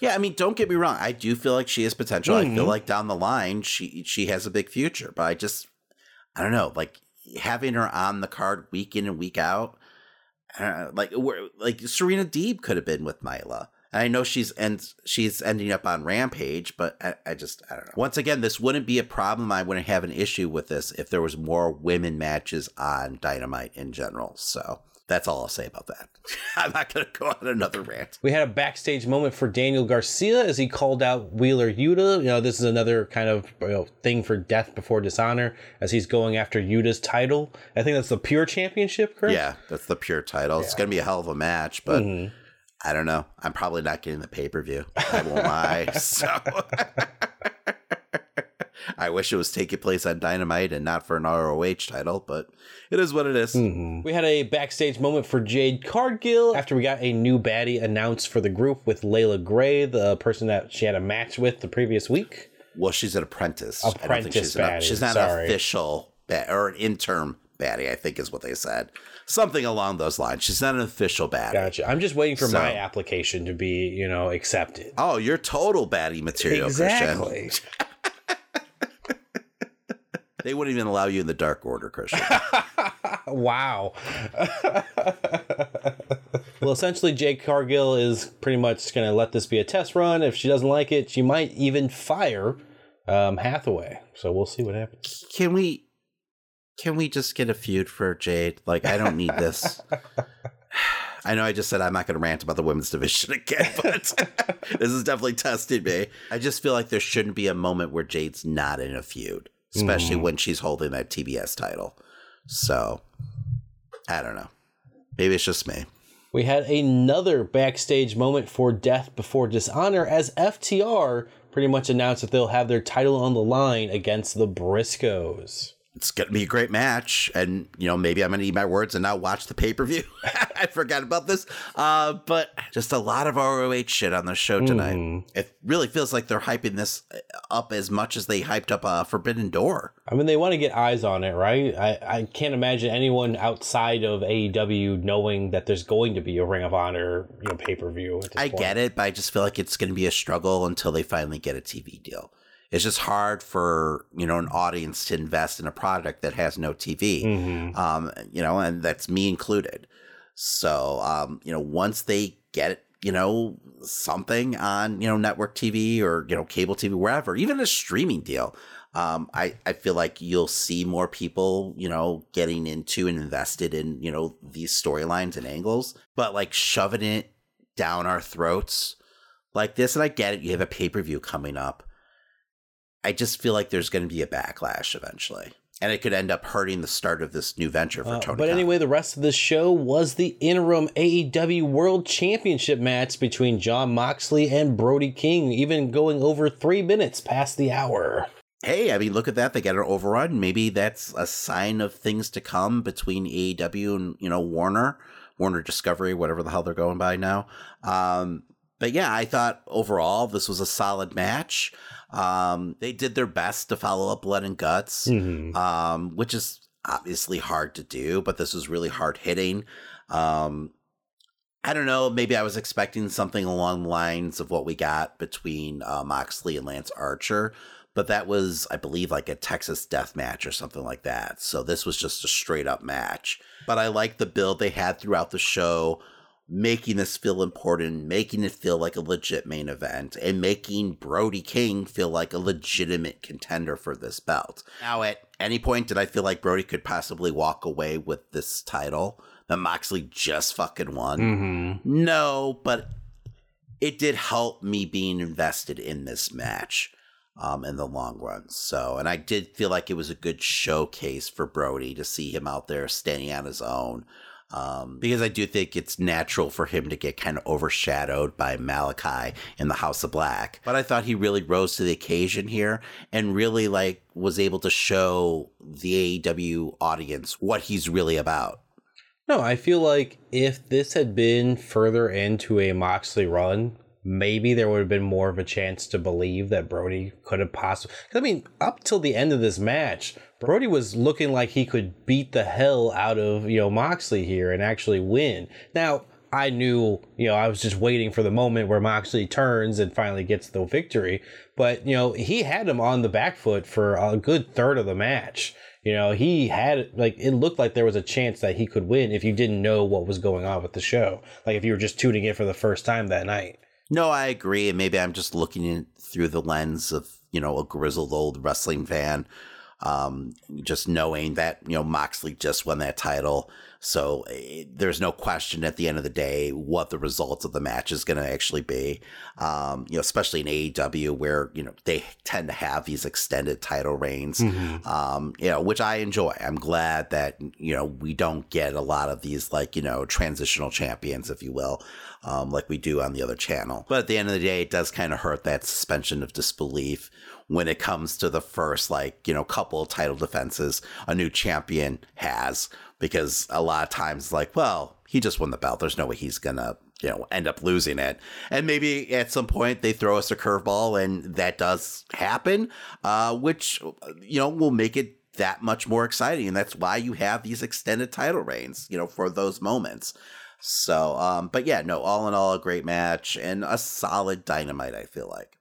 S3: Yeah, I mean, don't get me wrong. I do feel like she has potential. I feel
S2: Mhm.
S3: like down the line she she has a big future. But I just I don't know, like having her on the card week in and week out. Uh, like we're, like Serena Deeb could have been with Nyla. And I know she's and she's ending up on Rampage, but I, I just I don't know. Once again, this wouldn't be a problem. I wouldn't have an issue with this if there was more women matches on Dynamite in general. So That's all I'll say about that. I'm not going to go on another rant.
S2: We had a backstage moment for Daniel Garcia as he called out Wheeler Yuta. You know, this is another kind of you know, thing for Death Before Dishonor as he's going after Yuta's title. I think that's the Pure Championship, correct?
S3: Yeah, that's the pure title. It's going to be a hell of a match, but
S2: Mhm.
S3: I don't know. I'm probably not getting the pay per view. I won't lie. So I wish it was taking place on Dynamite and not for an ROH title, but it is what it is. Mm-hmm.
S2: We had a backstage moment for Jade Cargill after we got a new baddie announced for the group with Leila Grey, the person that she had a match with the previous week.
S3: Well, she's an apprentice. I don't think
S2: Apprentice
S3: she's, an,
S2: baddie,
S3: she's not
S2: sorry.
S3: an official ba- or an interim baddie. I think is what they said. Something along those lines. She's not an official baddie.
S2: Gotcha. I'm just waiting for
S3: So-
S2: my application to be, you know, accepted.
S3: Oh, you're total baddie material,
S2: Exactly.
S3: Christian. They wouldn't even allow you in the Dark Order, Christian.
S2: wow. well, essentially, Jade Cargill is pretty much going to let this be a test run. If she doesn't like it, she might even fire um, Hathaway. So we'll see what happens.
S3: Can we? Can we just get a feud for Jade? Like, I don't need this. I know I just said I'm not going to rant about the women's division again, but this is definitely tested me. I just feel like there shouldn't be a moment where Jade's not in a feud, especially
S2: Mhm.
S3: when she's holding that TBS title. So, I don't know. Maybe it's just me.
S2: We had another backstage moment for Death Before Dishonor as FTR pretty much announced that they'll have their title on the line against the Briscoes.
S3: It's going to be a great match. And, you know, maybe I'm going to eat my words and not watch the pay per view. I forgot about this. Uh, but just a lot of ROH shit on the show tonight.
S2: Mhm.
S3: It really feels like they're hyping this up as much as they hyped up uh, Forbidden Door.
S2: I mean, they want to get eyes on it, right? I, I can't imagine anyone outside of AEW knowing that there's going to be a Ring of Honor, you know, pay per view.
S3: I get it, but I just feel like it's going to be a struggle until they finally get a TV deal. It's just hard for you know an audience to invest in a product that has no TV,
S2: Mhm.
S3: um, you know, and that's me included. So um, you know, once they get you know something on you know network TV or you know cable TV wherever, even a streaming deal, um, I I feel like you'll see more people you know getting into and invested in you know these storylines and angles, but like shoving it down our throats like this, and I get it. You have a pay per view coming up. I just feel like there's going to be a backlash eventually, and it could end up hurting the start of this new venture for
S2: Uh,
S3: Tony.
S2: but
S3: Khan.
S2: anyway, the rest of the show was the interim AEW World Championship match between Jon Moxley and Brody King, even going over three minutes past the hour.
S3: hey, I mean, look at that. They got an overrun. Maybe that's a sign of things to come between AEW and, you know, Warner, Warner Discovery, whatever the hell they're going by now. Um, but yeah, I thought overall this was a solid match. Um, they did their best to follow up Blood and Guts,
S2: Mhm.
S3: um, which is obviously hard to do, but this was really hard hitting. Um, I don't know. Maybe I was expecting something along the lines of what we got between uh, Moxley and Lance Archer, but that was, I believe, like a Texas death match or something like that. So this was just a straight up match. But I like the build they had throughout the show, making this feel important, making it feel like a legit main event, and making Brody King feel like a legitimate contender for this belt. Now, at any point, did I feel like Brody could possibly walk away with this title that Moxley just fucking won?
S2: Mhm.
S3: No, but it did help me being invested in this match um, in the long run. So, and I did feel like it was a good showcase for Brody to see him out there standing on his own. Um, because I do think it's natural for him to get kind of overshadowed by Malakai in the House of Black. But I thought he really rose to the occasion here and really like was able to show the AEW audience what he's really about.
S2: No, I feel like if this had been further into a Moxley run, maybe there would have been more of a chance to believe that Brody could have possibly. I mean, up till the end of this match, Brody was looking like he could beat the hell out of you know Moxley here and actually win. Now. I knew, you know, I was just waiting for the moment where Moxley turns and finally gets the victory. But, you know, he had him on the back foot for a good third of the match. You know, he had like it looked like there was a chance that he could win if you didn't know what was going on with the show. Like if you were just tuning in for the first time that night.
S3: No, I agree. And maybe I'm just looking in through the lens of, you know, a grizzled old wrestling fan. Um, just knowing that, you know, Moxley just won that title. So eh, there's no question at the end of the day what the results of the match is going to actually be. Um, you know, especially in AEW where you know they tend to have these extended title reigns. Um, you know, which I enjoy. I'm glad that you know we don't get a lot of these like you know transitional champions, if you will, um, like we do on the other channel. But at the end of the day, it does kind of hurt that suspension of disbelief when it comes to the first like you know couple of title defenses a new champion has. Because a lot of times like well he just won the belt. There's no way he's gonna you know end up losing it. And maybe at some point they throw us a curveball and that does happen uh, which you know will make it that much more exciting. And that's why you have these extended title reigns you know for those moments so um but yeah no all in all a great match and a solid dynamite i feel like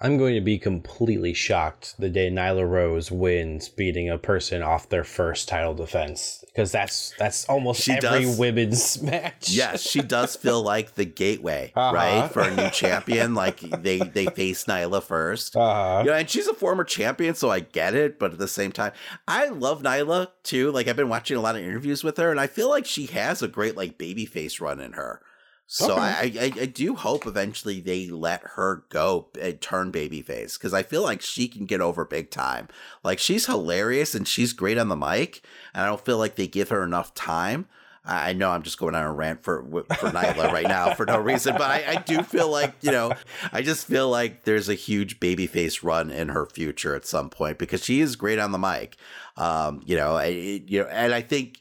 S2: I'm going to be completely shocked the day Nyla Rose wins beating a person off their first title defense because that's that's almost
S3: She
S2: every
S3: does.
S2: women's match.
S3: yes, she does feel like the gateway,
S2: Uh-huh.
S3: right, for a new champion. Like they they face Nyla 1st
S2: Uh-huh.
S3: You know, and she's a former champion, so I get it. But at the same time, I love Nyla too. Like I've been watching a lot of interviews with her, and I feel like she has a great like baby face run in her. So
S2: Okay.
S3: I, I I do hope eventually they let her go and turn babyface because I feel like she can get over big time. Like she's hilarious and she's great on the mic, and I don't feel like they give her enough time. I I know I'm just going on a rant for for Nyla right now for no reason, but I, I do feel like you know I just feel like there's a huge babyface run in her future at some point because she is great on the mic. Um, you know, I, you know, and I think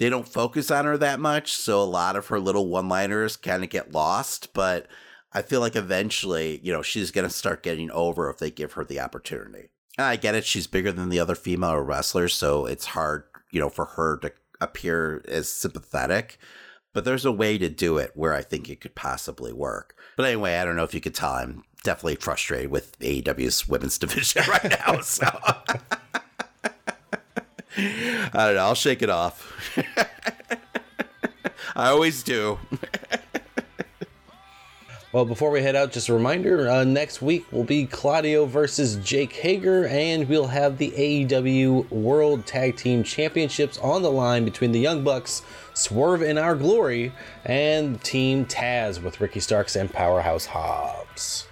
S3: they don't focus on her that much, so a lot of her little one-liners kind of get lost. But I feel like eventually, you know, she's gonna start getting over if they give her the opportunity. And I get it; she's bigger than the other female wrestlers, so it's hard, you know, for her to appear as sympathetic. But there's a way to do it where I think it could possibly work. But anyway, I don't know if you could tell I'm definitely frustrated with AEW's women's division right now. So I don't know. I'll shake it off. I always do.
S2: Well, before we head out, just a reminder uh, next week will be Claudio versus Jake Hager, and we'll have the AEW World Tag Team Championships on the line between the Young Bucks, Swerve in Our Glory, and Team Taz with Ricky Starks and Powerhouse Hobbs.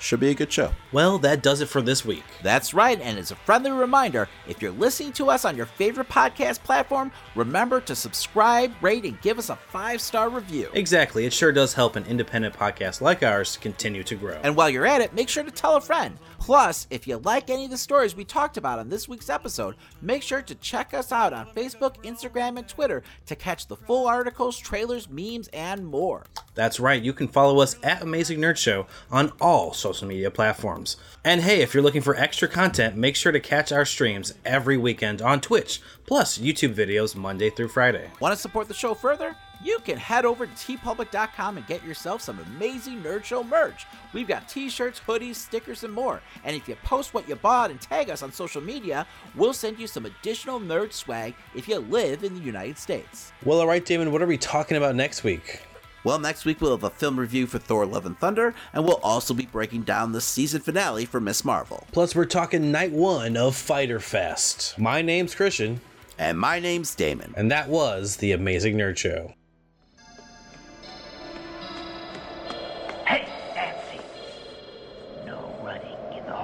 S3: Should be a good show.
S2: Well, that does it for this week.
S9: That's right, and as a friendly reminder, if you're listening to us on your favorite podcast platform, remember to subscribe, rate, and give us a five star review.
S2: Exactly, it sure does help an independent podcast like ours to continue to grow.
S9: And while you're at it, make sure to tell a friend. Plus, if you like any of the stories we talked about on this week's episode, make sure to check us out on Facebook, Instagram, and Twitter to catch the full articles, trailers, memes, and more.
S2: That's right, you can follow us at Amazing Nerd Show on all social media platforms. And hey, if you're looking for extra content, make sure to catch our streams every weekend on Twitch, plus YouTube videos Monday through Friday.
S9: Want to support the show further? You can head over to teepublic.com and get yourself some amazing Nerd Show merch. We've got t shirts, hoodies, stickers, and more. And if you post what you bought and tag us on social media, we'll send you some additional nerd swag if you live in the United States.
S2: Well, alright, Damon, what are we talking about next week?
S3: Well, next week we'll have a film review for Thor Love and Thunder, and we'll also be breaking down the season finale for Miss Marvel.
S2: Plus, we're talking night one of Fyter Fest. My name's Christian,
S3: And my name's Damon.
S2: and that was the Amazing Nerd Show.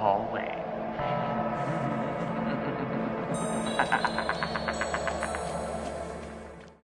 S10: Hallway.